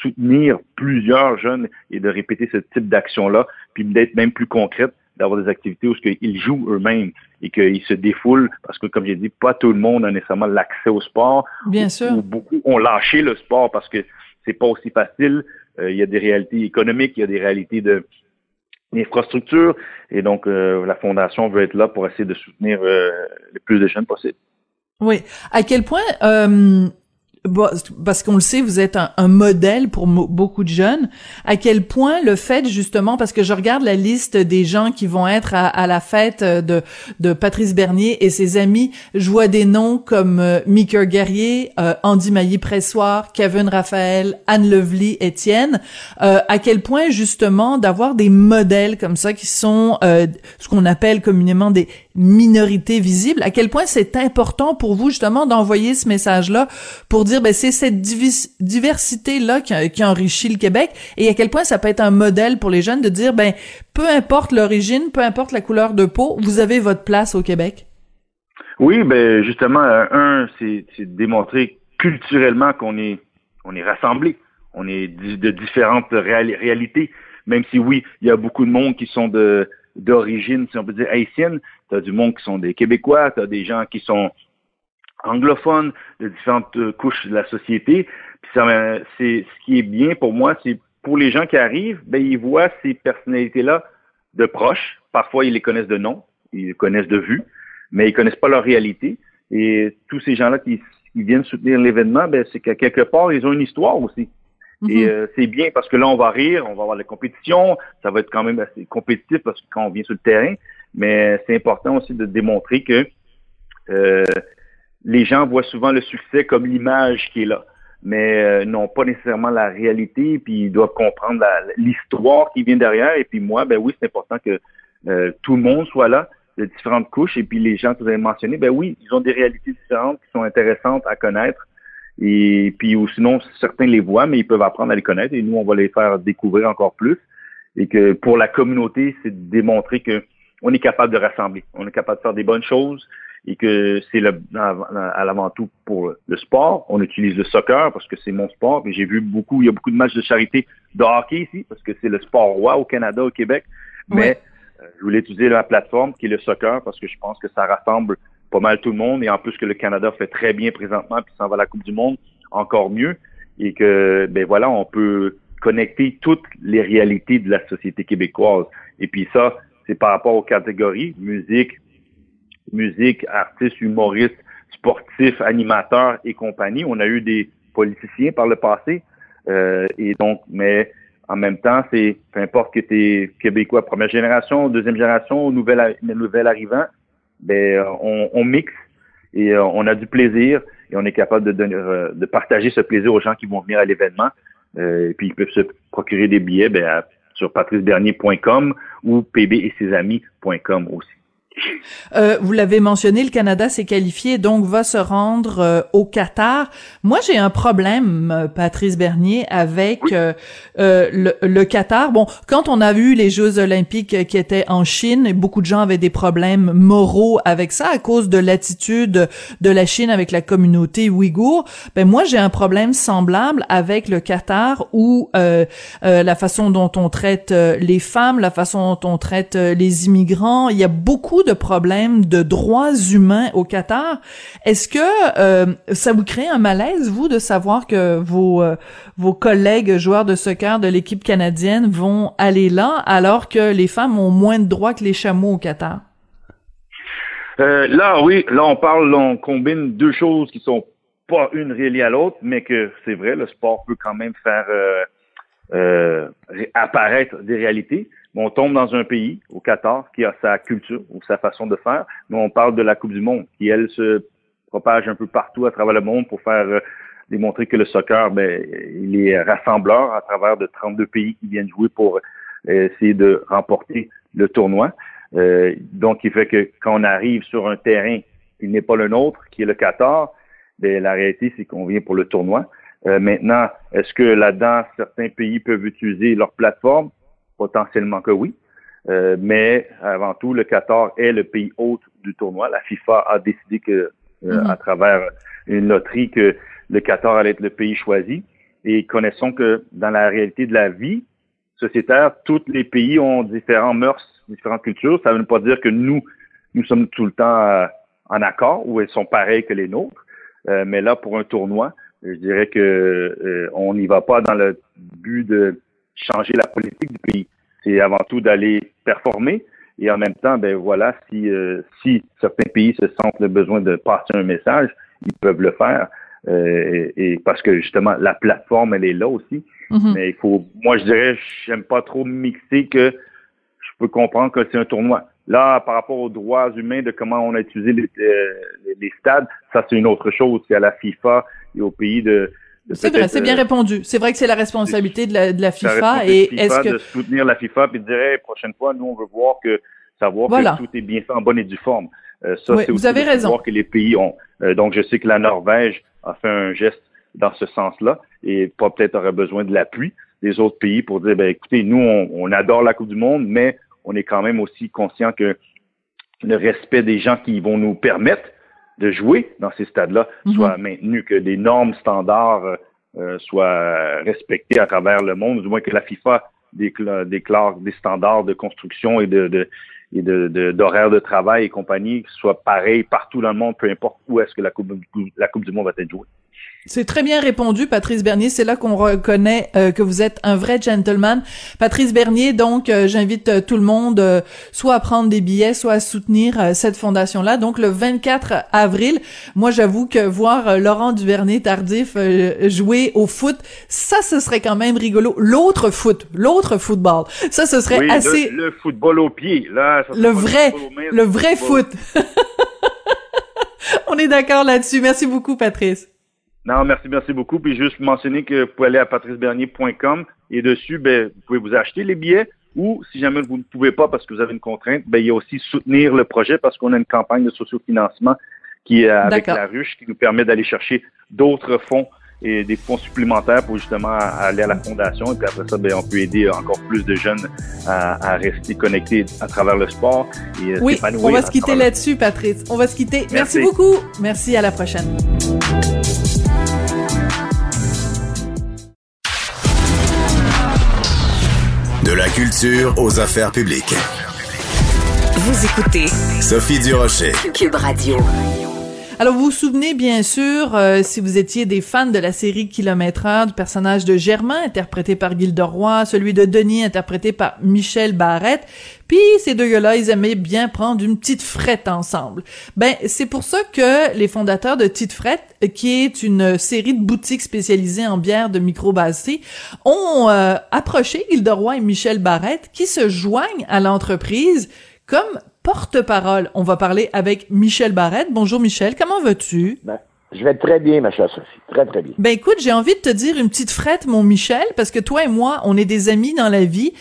S12: soutenir plusieurs jeunes et de répéter ce type d'action-là, puis d'être même plus concrète, d'avoir des activités où ils jouent eux-mêmes et qu'ils se défoulent parce que, comme j'ai dit, pas tout le monde a nécessairement l'accès au sport.
S7: Bien sûr.
S12: beaucoup ont lâché le sport parce que c'est pas aussi facile. Euh, il y a des réalités économiques, il y a des réalités de d'infrastructure et donc euh, la fondation veut être là pour essayer de soutenir euh, le plus de jeunes possible.
S7: Oui. À quel point parce qu'on le sait, vous êtes un, modèle pour beaucoup de jeunes. À quel point le fait justement, parce que je regarde la liste des gens qui vont être à, la fête de, de Patrice Bernier et ses amis, je vois des noms comme euh, Mickey Guerrier, euh, Andy Maillé-Pressoir, Kevin Raphaël, Anne Lovely, Étienne. Euh, à quel point justement d'avoir des modèles comme ça qui sont euh, ce qu'on appelle communément des minorités visibles. À quel point c'est important pour vous justement d'envoyer ce message-là pour dire ben c'est cette diversité-là qui, enrichit le Québec et à quel point ça peut être un modèle pour les jeunes de dire ben peu importe l'origine, peu importe la couleur de peau, vous avez votre place au Québec?
S12: Oui, ben justement, euh, un, c'est démontrer culturellement qu'on est on est rassemblés, on est de différentes réalités. Même si oui, il y a beaucoup de monde qui sont de d'origine, si on peut dire haïtienne, tu as du monde qui sont des Québécois, tu as des gens qui sont anglophones, de différentes euh, couches de la société. Puis ça, euh, c'est ce qui est bien pour moi, c'est pour les gens qui arrivent, ben ils voient ces personnalités-là de proche. Parfois, ils les connaissent de nom, ils les connaissent de vue, mais ils connaissent pas leur réalité. Et tous ces gens-là qui, viennent soutenir l'événement, ben c'est qu'à quelque part, ils ont une histoire aussi. Et mhm. euh, c'est bien parce que là, on va rire, on va avoir la compétition, ça va être quand même assez compétitif parce que quand on vient sur le terrain, mais c'est important aussi de démontrer que euh, les gens voient souvent le succès comme l'image qui est là, mais euh, n'ont pas nécessairement la réalité, puis ils doivent comprendre l'histoire qui vient derrière. Et puis moi, ben oui, c'est important que euh, tout le monde soit là, de différentes couches. Et puis les gens que vous avez mentionnés, ben oui, ils ont des réalités différentes qui sont intéressantes à connaître. Et puis ou sinon, certains les voient, mais ils peuvent apprendre à les connaître. Et nous, on va les faire découvrir encore plus. Et que pour la communauté, c'est de démontrer que on est capable de rassembler, on est capable de faire des bonnes choses et que c'est le, à l'avant tout pour le sport. On utilise le soccer parce que c'est mon sport. J'ai vu beaucoup, il y a beaucoup de matchs de charité de hockey ici parce que c'est le sport roi au Canada, au Québec. Mais euh, je voulais utiliser la plateforme qui est le soccer parce que je pense que ça rassemble pas mal tout le monde et en plus que le Canada fait très bien présentement puis s'en va à la Coupe du Monde encore mieux et que ben voilà on peut connecter toutes les réalités de la société québécoise et puis ça c'est par rapport aux catégories musique, musique, artistes, humoristes, sportifs, animateurs et compagnie. On a eu des politiciens par le passé. Euh, et donc, mais en même temps, c'est peu importe que tu es québécois première génération, deuxième génération, nouvelle, nouvelle arrivant, ben on, mixe et euh, on a du plaisir et on est capable euh, de partager ce plaisir aux gens qui vont venir à l'événement. et puis ils peuvent se procurer des billets ben, sur patricebernier.com ou pb et ses amis.com aussi.
S7: Euh, vous l'avez mentionné, le Canada s'est qualifié, donc va se rendre euh, au Qatar. Moi, j'ai un problème, euh, Patrice Bernier, avec euh, le, le, Qatar. Bon, quand on a vu les Jeux olympiques qui étaient en Chine, et beaucoup de gens avaient des problèmes moraux avec ça à cause de l'attitude de la Chine avec la communauté ouïghour. Ben moi, j'ai un problème semblable avec le Qatar, où la façon dont on traite les femmes, la façon dont on traite les immigrants, il y a beaucoup de de problèmes de droits humains au Qatar. Est-ce que euh, ça vous crée un malaise, vous, de savoir que vos, euh, vos collègues joueurs de soccer de l'équipe canadienne vont aller là, alors que les femmes ont moins de droits que les chameaux au Qatar?
S12: Euh, là, oui, là, on parle, on combine deux choses qui sont pas une reliée à l'autre, mais que c'est vrai, le sport peut quand même faire apparaître des réalités on tombe dans un pays, au Qatar, qui a sa culture ou sa façon de faire, mais on parle de la Coupe du Monde, qui, elle, se propage un peu partout à travers le monde pour faire euh, démontrer que le soccer, ben, il est rassembleur à travers de 32 pays qui viennent jouer pour euh, essayer de remporter le tournoi. Euh, donc, il fait que quand on arrive sur un terrain qui n'est pas le nôtre, qui est le Qatar, ben, la réalité, c'est qu'on vient pour le tournoi. Maintenant, est-ce que là-dedans, certains pays peuvent utiliser leur plateforme? Potentiellement que oui. Euh, mais avant tout, le Qatar est le pays hôte du tournoi. La FIFA a décidé que, euh, mm-hmm. à travers une loterie, que le Qatar allait être le pays choisi. Et connaissons que dans la réalité de la vie sociétaire, tous les pays ont différents mœurs, différentes cultures. Ça ne veut pas dire que nous, nous sommes tout le temps euh, en accord ou elles sont pareilles que les nôtres. mais là, pour un tournoi, je dirais que on n'y va pas dans le but de changer la politique du pays. C'est avant tout d'aller performer et en même temps, ben voilà, si, euh, si certains pays se sentent le besoin de passer un message, ils peuvent le faire. Euh, et, parce que justement, la plateforme, elle est là aussi. Mhm. Mais il faut, moi, je dirais, j'aime pas trop mixer que je peux comprendre que c'est un tournoi. Là, par rapport aux droits humains, de comment on a utilisé les, euh, les stades, ça, c'est une autre chose. C'est à la FIFA et au pays de,
S7: c'est vrai, c'est bien euh, répondu. C'est vrai que c'est la responsabilité de la, de la FIFA. Et est-ce que
S12: de soutenir la FIFA puis de dire hey, prochaine fois, nous on veut voir que savoir que tout est bien fait en bonne et due forme.
S7: Euh, ça, c'est vous avez raison.
S12: Voir que les pays ont. Euh, donc, je sais que la Norvège a fait un geste dans ce sens-là et pas peut-être aurait besoin de l'appui des autres pays pour dire, ben écoutez, nous on, adore la Coupe du Monde, mais on est quand même aussi conscient que le respect des gens qui vont nous permettre de jouer dans ces stades-là mhm. soit maintenu, que des normes standards euh, soient respectées à travers le monde, du moins que la FIFA déclare, des standards de construction et de, de et d'horaires de, de, travail et compagnie soient pareils partout dans le monde, peu importe où est-ce que la coupe, la coupe du Monde va être jouée.
S7: C'est très bien répondu, Patrice Bernier. C'est là qu'on reconnaît euh, que vous êtes un vrai gentleman. Patrice Bernier, donc, euh, j'invite euh, tout le monde soit à prendre des billets, soit à soutenir cette fondation-là. Donc, le 24 avril, moi, j'avoue que voir Laurent Duvernay tardif jouer au foot, ça, ce serait quand même rigolo. L'autre foot, l'autre football, ça, ce serait assez...
S12: Le, football au pied, là.
S7: le vrai, le vrai foot. On est d'accord là-dessus. Merci beaucoup, Patrice.
S12: Non, merci, merci beaucoup. Puis juste mentionner que vous pouvez aller à patricebernier.com et dessus, ben, vous pouvez vous acheter les billets ou si jamais vous ne pouvez pas parce que vous avez une contrainte, ben, il y a aussi soutenir le projet parce qu'on a une campagne de sociofinancement qui est avec la ruche qui nous permet d'aller chercher d'autres fonds et des fonds supplémentaires pour justement aller à la fondation. Et puis après ça, ben, on peut aider encore plus de jeunes à, rester connectés à travers le sport
S7: et Oui, on va se quitter là-dessus, Patrice. On va se quitter. Merci beaucoup. Merci, à la prochaine.
S6: La culture aux affaires publiques.
S1: Vous écoutez
S6: Sophie Durocher.
S1: Cube Radio.
S7: Alors, vous vous souvenez, bien sûr, euh, si vous étiez des fans de la série Kilomètre Heure, du personnage de Germain, interprété par Gilles Roy, celui de Denis, interprété par Michel Barrette, puis ces deux gars-là, ils aimaient bien prendre une petite frette ensemble. Ben, c'est pour ça que les fondateurs de Tite Frette, qui est une série de boutiques spécialisées en bière de microbrasserie, ont euh, approché Gilles Roy et Michel Barrette, qui se joignent à l'entreprise comme porte-parole. On va parler avec Michel Barrette. Bonjour Michel, comment vas-tu?
S13: Ben, je vais très bien, ma chère Sophie. Très, très bien.
S7: Ben écoute, j'ai envie de te dire une petite frette, mon Michel, parce que toi et moi, on est des amis dans la vie.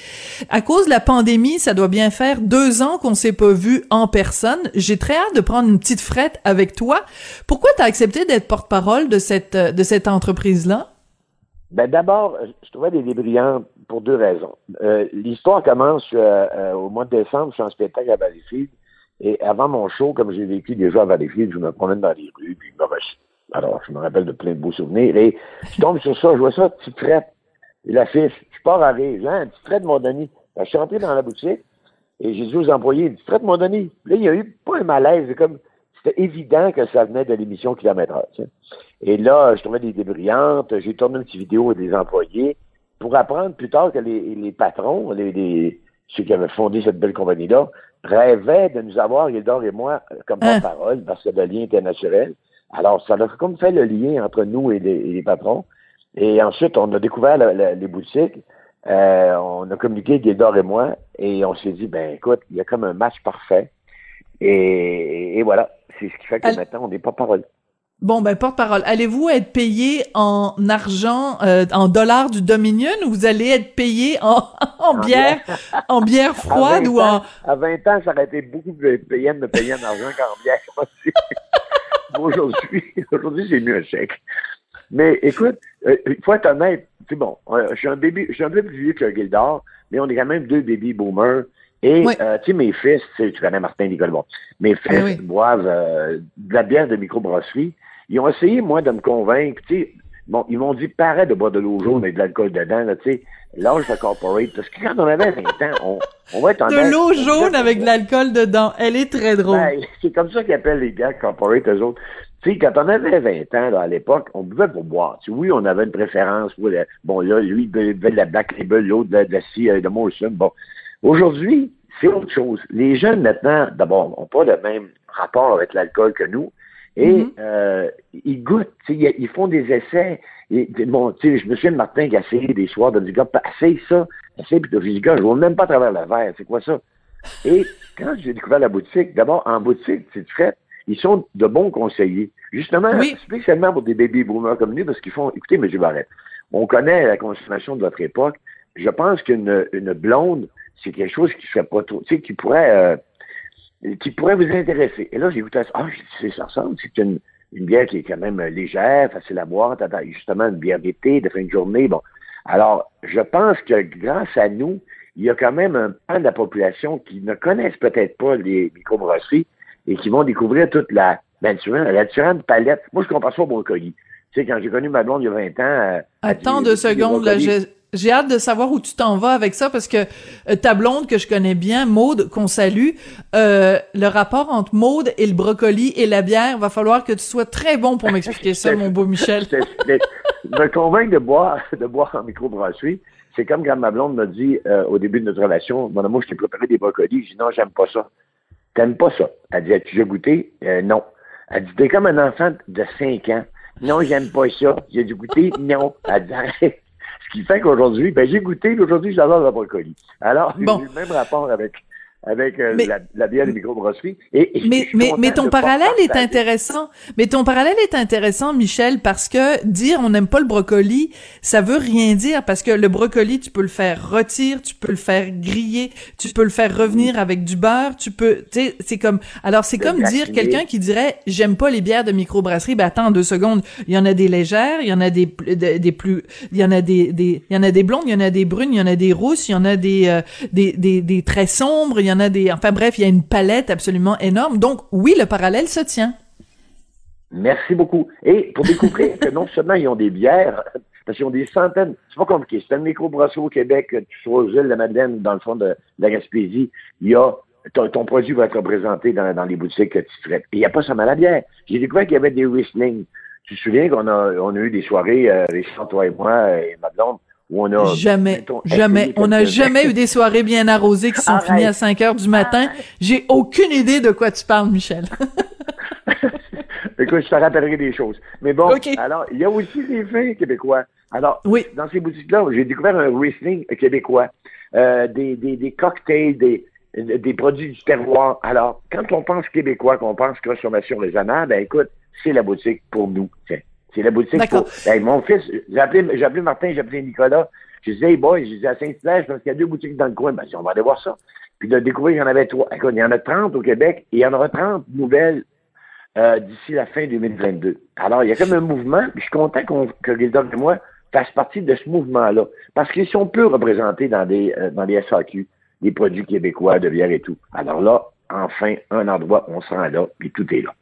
S7: À cause de la pandémie, ça doit bien faire deux ans qu'on s'est pas vu en personne. J'ai très hâte de prendre une petite frette avec toi. Pourquoi tu as accepté d'être porte-parole de cette, de cette entreprise-là?
S13: Ben d'abord, je trouvais des pour deux raisons. Euh, l'histoire commence euh, euh, au mois de décembre, je suis en spectacle à Valleyfield, et avant mon show, comme j'ai vécu déjà à Valleyfield, je me promène dans les rues, puis alors je me rappelle de plein de beaux souvenirs, et je tombe sur ça, je vois ça, petite traite, et l'affiche, je pars à rire, hein, petite traite mon Denis. Je suis rentré dans la boutique, et j'ai dit aux employés, petite traite mon Denis. Là, il y a eu pas un malaise, c'est comme c'était évident que ça venait de l'émission Kilomètre Heure. Et là, je trouvais des idées brillantes. J'ai tourné une petite vidéo des employés pour apprendre plus tard que les, patrons, les, ceux qui avaient fondé cette belle compagnie-là, rêvaient de nous avoir, Gildor et moi, comme hein? parole parce que le lien était naturel. Alors, ça a comme fait le lien entre nous et les, patrons. Et ensuite, on a découvert les boutiques. Euh, on a communiqué, Gildor et moi, et on s'est dit, ben écoute, il y a comme un match parfait. et voilà. C'est ce qui fait que maintenant, on n'est pas parole.
S7: Bon, ben, porte-parole, allez-vous être payé en argent, euh, en dollars du Dominion ou vous allez être payé en, en, bière, en bière froide ou en...
S13: À 20 ans, ça aurait été beaucoup plus payant de me payer en argent qu'en bière. aujourd'hui, aujourd'hui, j'ai mis un chèque. Mais écoute, euh, il faut être honnête, c'est bon, euh, je suis un bébé, je suis un peu plus vieux que Gildor, mais on est quand même deux baby boomers. Et, euh, tu sais, mes fils, tu connais Martin Nicole, bon, mes fils eh boivent euh, de la bière de microbrasserie. Ils ont essayé, moi, de me convaincre, tu sais, bon, ils m'ont dit, pareil de boire de l'eau jaune et de l'alcool dedans, là, tu sais, l'âge de corporate, parce que quand on avait 20 ans, on, on va être en
S7: De l'eau jaune avec de l'alcool dedans, elle est très drôle.
S13: Ben, c'est comme ça qu'ils appellent les bières corporate, eux autres. Tu sais, quand on avait 20 ans, là, à l'époque, on buvait pour boire. Tu oui, on avait une préférence pour, bon, là, lui, il buvait de la Black Label, l'autre de la, de la, euh, de Molson, bon. Aujourd'hui, c'est autre chose. Les jeunes maintenant, d'abord, n'ont pas le même rapport avec l'alcool que nous. Et mm-hmm. euh, ils goûtent, ils font des essais. Et, bon, je me souviens de Martin qui a essayé des soirs de dire, gars, essaye ça, essaye, puis dis, gars, je vois même pas à travers le verre, c'est quoi ça? Et quand j'ai découvert la boutique, d'abord, en boutique, c'est fait, ils sont de bons conseillers. Justement, spécialement pour des baby boomers comme nous, parce qu'ils font, écoutez, M. Barrette, on connaît la consommation de votre époque. Je pense qu'une une blonde, c'est quelque chose qui serait pas trop, tu sais, qui pourrait, euh, qui pourrait vous intéresser. Et là, j'ai écouté ça. Ah, dit, ça ressemble. C'est une, une bière qui est quand même légère, facile à boire, justement une bière d'été, de fin de journée. Bon. Alors, je pense que grâce à nous, il y a quand même un pan de la population qui ne connaissent peut-être pas les microbrasseries et qui vont découvrir toute la, ben, la différente palette. Moi, je comprends ça au brocoli. Tu sais, quand j'ai connu ma blonde il y a 20 ans... Euh,
S7: Attends deux secondes, là, j'ai hâte de savoir où tu t'en vas avec ça parce que euh, ta blonde que je connais bien, Maude, qu'on salue, euh, le rapport entre Maude et le brocoli et la bière, va falloir que tu sois très bon pour m'expliquer ça, mon beau Michel.
S13: me convaincre de boire, de boire en microbrasserie, c'est comme quand ma blonde m'a dit euh, au début de notre relation, mon amour, je t'ai préparé des brocolis. J'ai dit non, j'aime pas ça. T'aimes pas ça? Elle dit, as-tu déjà goûté? Euh, non. Elle dit, t'es comme un enfant de 5 ans. Non, j'aime pas ça. J'ai dû goûter? Non. Elle dit. Ce qui fait qu'aujourd'hui, ben, j'ai goûté, aujourd'hui, j'adore le brocoli. Alors, j'ai eu le même rapport avec avec euh, la, la, bière des microbrasseries.
S7: Et, mais mais, mais ton parallèle est intéressant. Mais ton parallèle est intéressant, Michel, parce que dire on n'aime pas le brocoli, ça veut rien dire parce que le brocoli, tu peux le faire rôtir, tu peux le faire griller, tu peux le faire revenir avec du beurre, tu peux, tu sais, c'est comme, alors c'est comme dire quelqu'un qui dirait j'aime pas les bières de microbrasserie, ben attends deux secondes, il y en a des légères, il y en a des des, plus, il y en a des des, il y en a des blondes, il y en a des brunes, il y en a des rousses, il y en a des euh, des, des des très sombres, y en a des, enfin bref, il y a une palette absolument énorme. Donc oui, le parallèle se tient.
S13: Merci beaucoup. Et pour découvrir que non seulement ils ont des bières, parce qu'ils ont des centaines, c'est pas compliqué, c'est un microbrasseau au Québec, tu sois aux îles de Madeleine, dans le fond de, la Gaspésie, il y a ton, produit va être représenté dans, les boutiques que tu traites. Et il n'y a pas seulement la bière. J'ai découvert qu'il y avait des Riesling. Tu te souviens qu'on a, eu des soirées, euh, Richard, toi et moi, et Madeleine,
S7: jamais, jamais, on n'a jamais eu des soirées bien arrosées qui sont finies à 5 heures du matin. J'ai aucune idée de quoi tu parles, Michel.
S13: Écoute, je te rappellerai des choses. Mais bon, alors, il y a aussi des vins québécois. Alors, oui. dans ces boutiques-là, j'ai découvert un Riesling québécois, euh, des, des, des cocktails, des, des produits du terroir. Alors, quand on pense québécois, qu'on pense consommation raisonnable, ben écoute, c'est la boutique pour nous. C'est la boutique. Pour... mon fils, j'ai appelé, j'ai appelé Martin, j'ai appelé Nicolas. Je disais, hey boy, je disais à Saint-Hilaire, parce qu'il y a deux boutiques dans le coin. Ben, on va aller voir ça. Puis de découvrir qu'il y en avait trois. Écoute, il y en a 30 au Québec et il y en aura 30 nouvelles euh, d'ici la fin 2022. Alors, il y a comme un mouvement, puis je suis content qu'on, que Gildor et moi fassent partie de ce mouvement-là. Parce qu'ils sont peu représentés dans des, euh, dans des SAQ, des produits québécois de bière et tout. Alors là, enfin, un endroit, on se rend là, puis tout est là.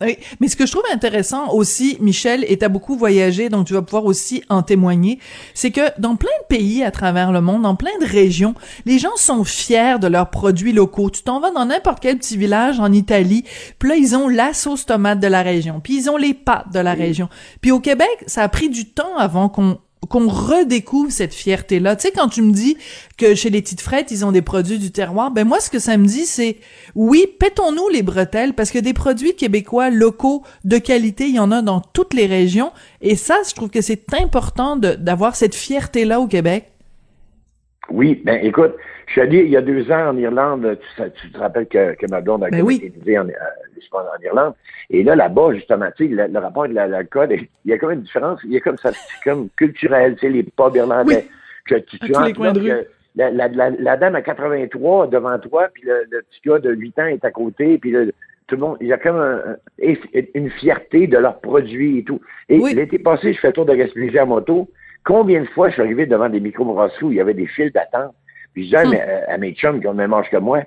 S7: Oui, mais ce que je trouve intéressant aussi, Michel, et t'as beaucoup voyagé, donc tu vas pouvoir aussi en témoigner, c'est que dans plein de pays à travers le monde, dans plein de régions, les gens sont fiers de leurs produits locaux. Tu t'en vas dans n'importe quel petit village en Italie, puis là, ils ont la sauce tomate de la région, puis ils ont les pâtes de la région. Puis au Québec, ça a pris du temps avant qu'on qu'on redécouvre cette fierté-là. Tu sais, quand tu me dis que chez les petites frettes, ils ont des produits du terroir, ben moi, ce que ça me dit, c'est oui, pétons-nous les bretelles, parce que des produits québécois locaux de qualité, il y en a dans toutes les régions. Et ça, je trouve que c'est important d'avoir cette fierté-là au Québec.
S13: Oui, ben écoute, je suis allé il y a deux ans en Irlande. Tu, te rappelles que, que ma blonde a ben été en, euh, en, Irlande. Et là, là-bas, justement, tu sais, le, rapport de l'alcool, il y a quand même une différence. Il y a comme ça, c'est comme culturel, tu sais, les pubs irlandais. Que tu, tu la, la, la, dame à 83 devant toi, puis le, petit gars de 8 ans est à côté, puis tout le monde, il y a comme une fierté de leurs produits et tout. Et l'été passé, je fais tour de Gaspésie à moto. Combien de fois je suis arrivé devant des micro-brasseries où il y avait des files d'attente? Puis je disais hum. à, mes chums qui ont le même âge que moi,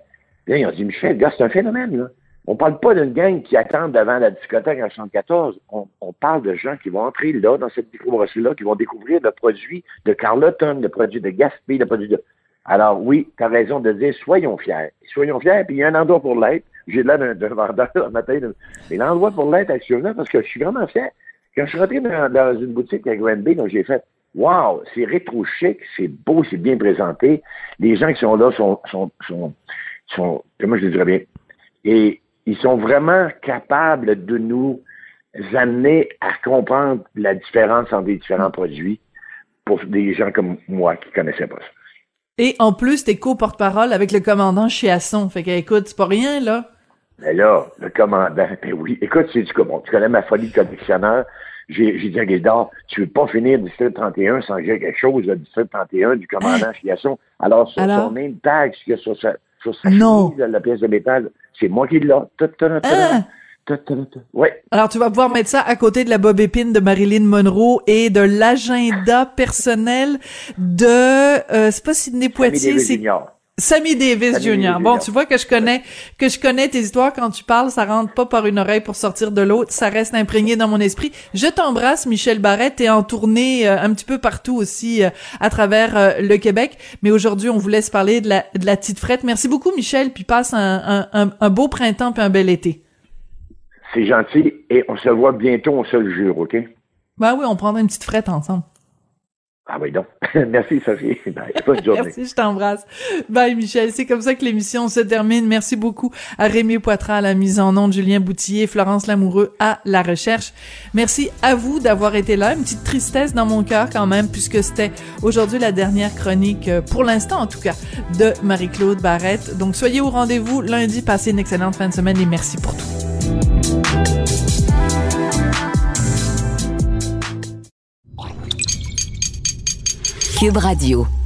S13: là, ils ont dit, Michel, gars, c'est un phénomène, là. On parle pas d'une gang qui attend devant la discothèque en 74. On, on, parle de gens qui vont entrer là, dans cette microbrasserie-là, qui vont découvrir le produit de Carleton, le produit de Gaspé, le produit de... Alors oui, tu as raison de dire, soyons fiers. Soyons fiers, puis il y a un endroit pour l'être. J'ai là d'un vendeur le matin, mais l'endroit pour l'être actuellement, parce que je suis vraiment fier. Quand je suis rentré dans, une boutique à Granby, donc j'ai fait Wow, c'est rétro chic, c'est beau, c'est bien présenté. Les gens qui sont là sont, sont, sont, sont comment je le dirais bien? Et ils sont vraiment capables de nous amener à comprendre la différence entre les différents produits pour des gens comme moi qui connaissaient pas ça.
S7: Et en plus, t'es co-porte-parole avec le commandant Chiasson. Fait que, écoute, c'est pas rien, là.
S13: Mais là, le commandant, ben oui. Écoute, c'est du bon, tu connais ma folie de collectionneur. J'ai, j'ai dit à Gildor, tu veux pas finir District 31 sans que j'ai quelque chose, le District 31 du commandant Chiasson. Alors, sur son name tag, sur sa, sur sa
S7: non.
S13: la pièce de métal, c'est moi qui l'ai. Ouais.
S7: Alors, tu vas pouvoir mettre ça à côté de la bob épine de Marilyn Monroe et de l'agenda personnel de, euh, c'est pas Sidney Poitier, c'est Sammy Davis Jr. Bon, tu vois que je connais que je connais tes histoires quand tu parles, ça rentre pas par une oreille pour sortir de l'autre, ça reste imprégné dans mon esprit. Je t'embrasse Michel Barrette, t'es en tournée euh, un petit peu partout aussi euh, à travers le Québec, mais aujourd'hui on vous laisse parler de la de la petite frette. Merci beaucoup Michel, puis passe un, un, un beau printemps puis un bel été.
S13: C'est gentil et on se voit bientôt, on se le jure, OK?
S7: Ben oui, on prendra une petite frette ensemble.
S13: Ah oui, donc. Merci, Sophie. Bye. Bonne journée.
S7: Merci, je t'embrasse. Bye, Michel. C'est comme ça que l'émission se termine. Merci beaucoup à Rémi Poitras à la mise en onde, Julien Boutillier, Florence Lamoureux à la recherche. Merci à vous d'avoir été là. Une petite tristesse dans mon cœur quand même, puisque c'était aujourd'hui la dernière chronique, euh, pour l'instant en tout cas, de Marie-Claude Barrette. Donc, soyez au rendez-vous lundi. Passez une excellente fin de semaine et merci pour tout.
S1: Cube Radio.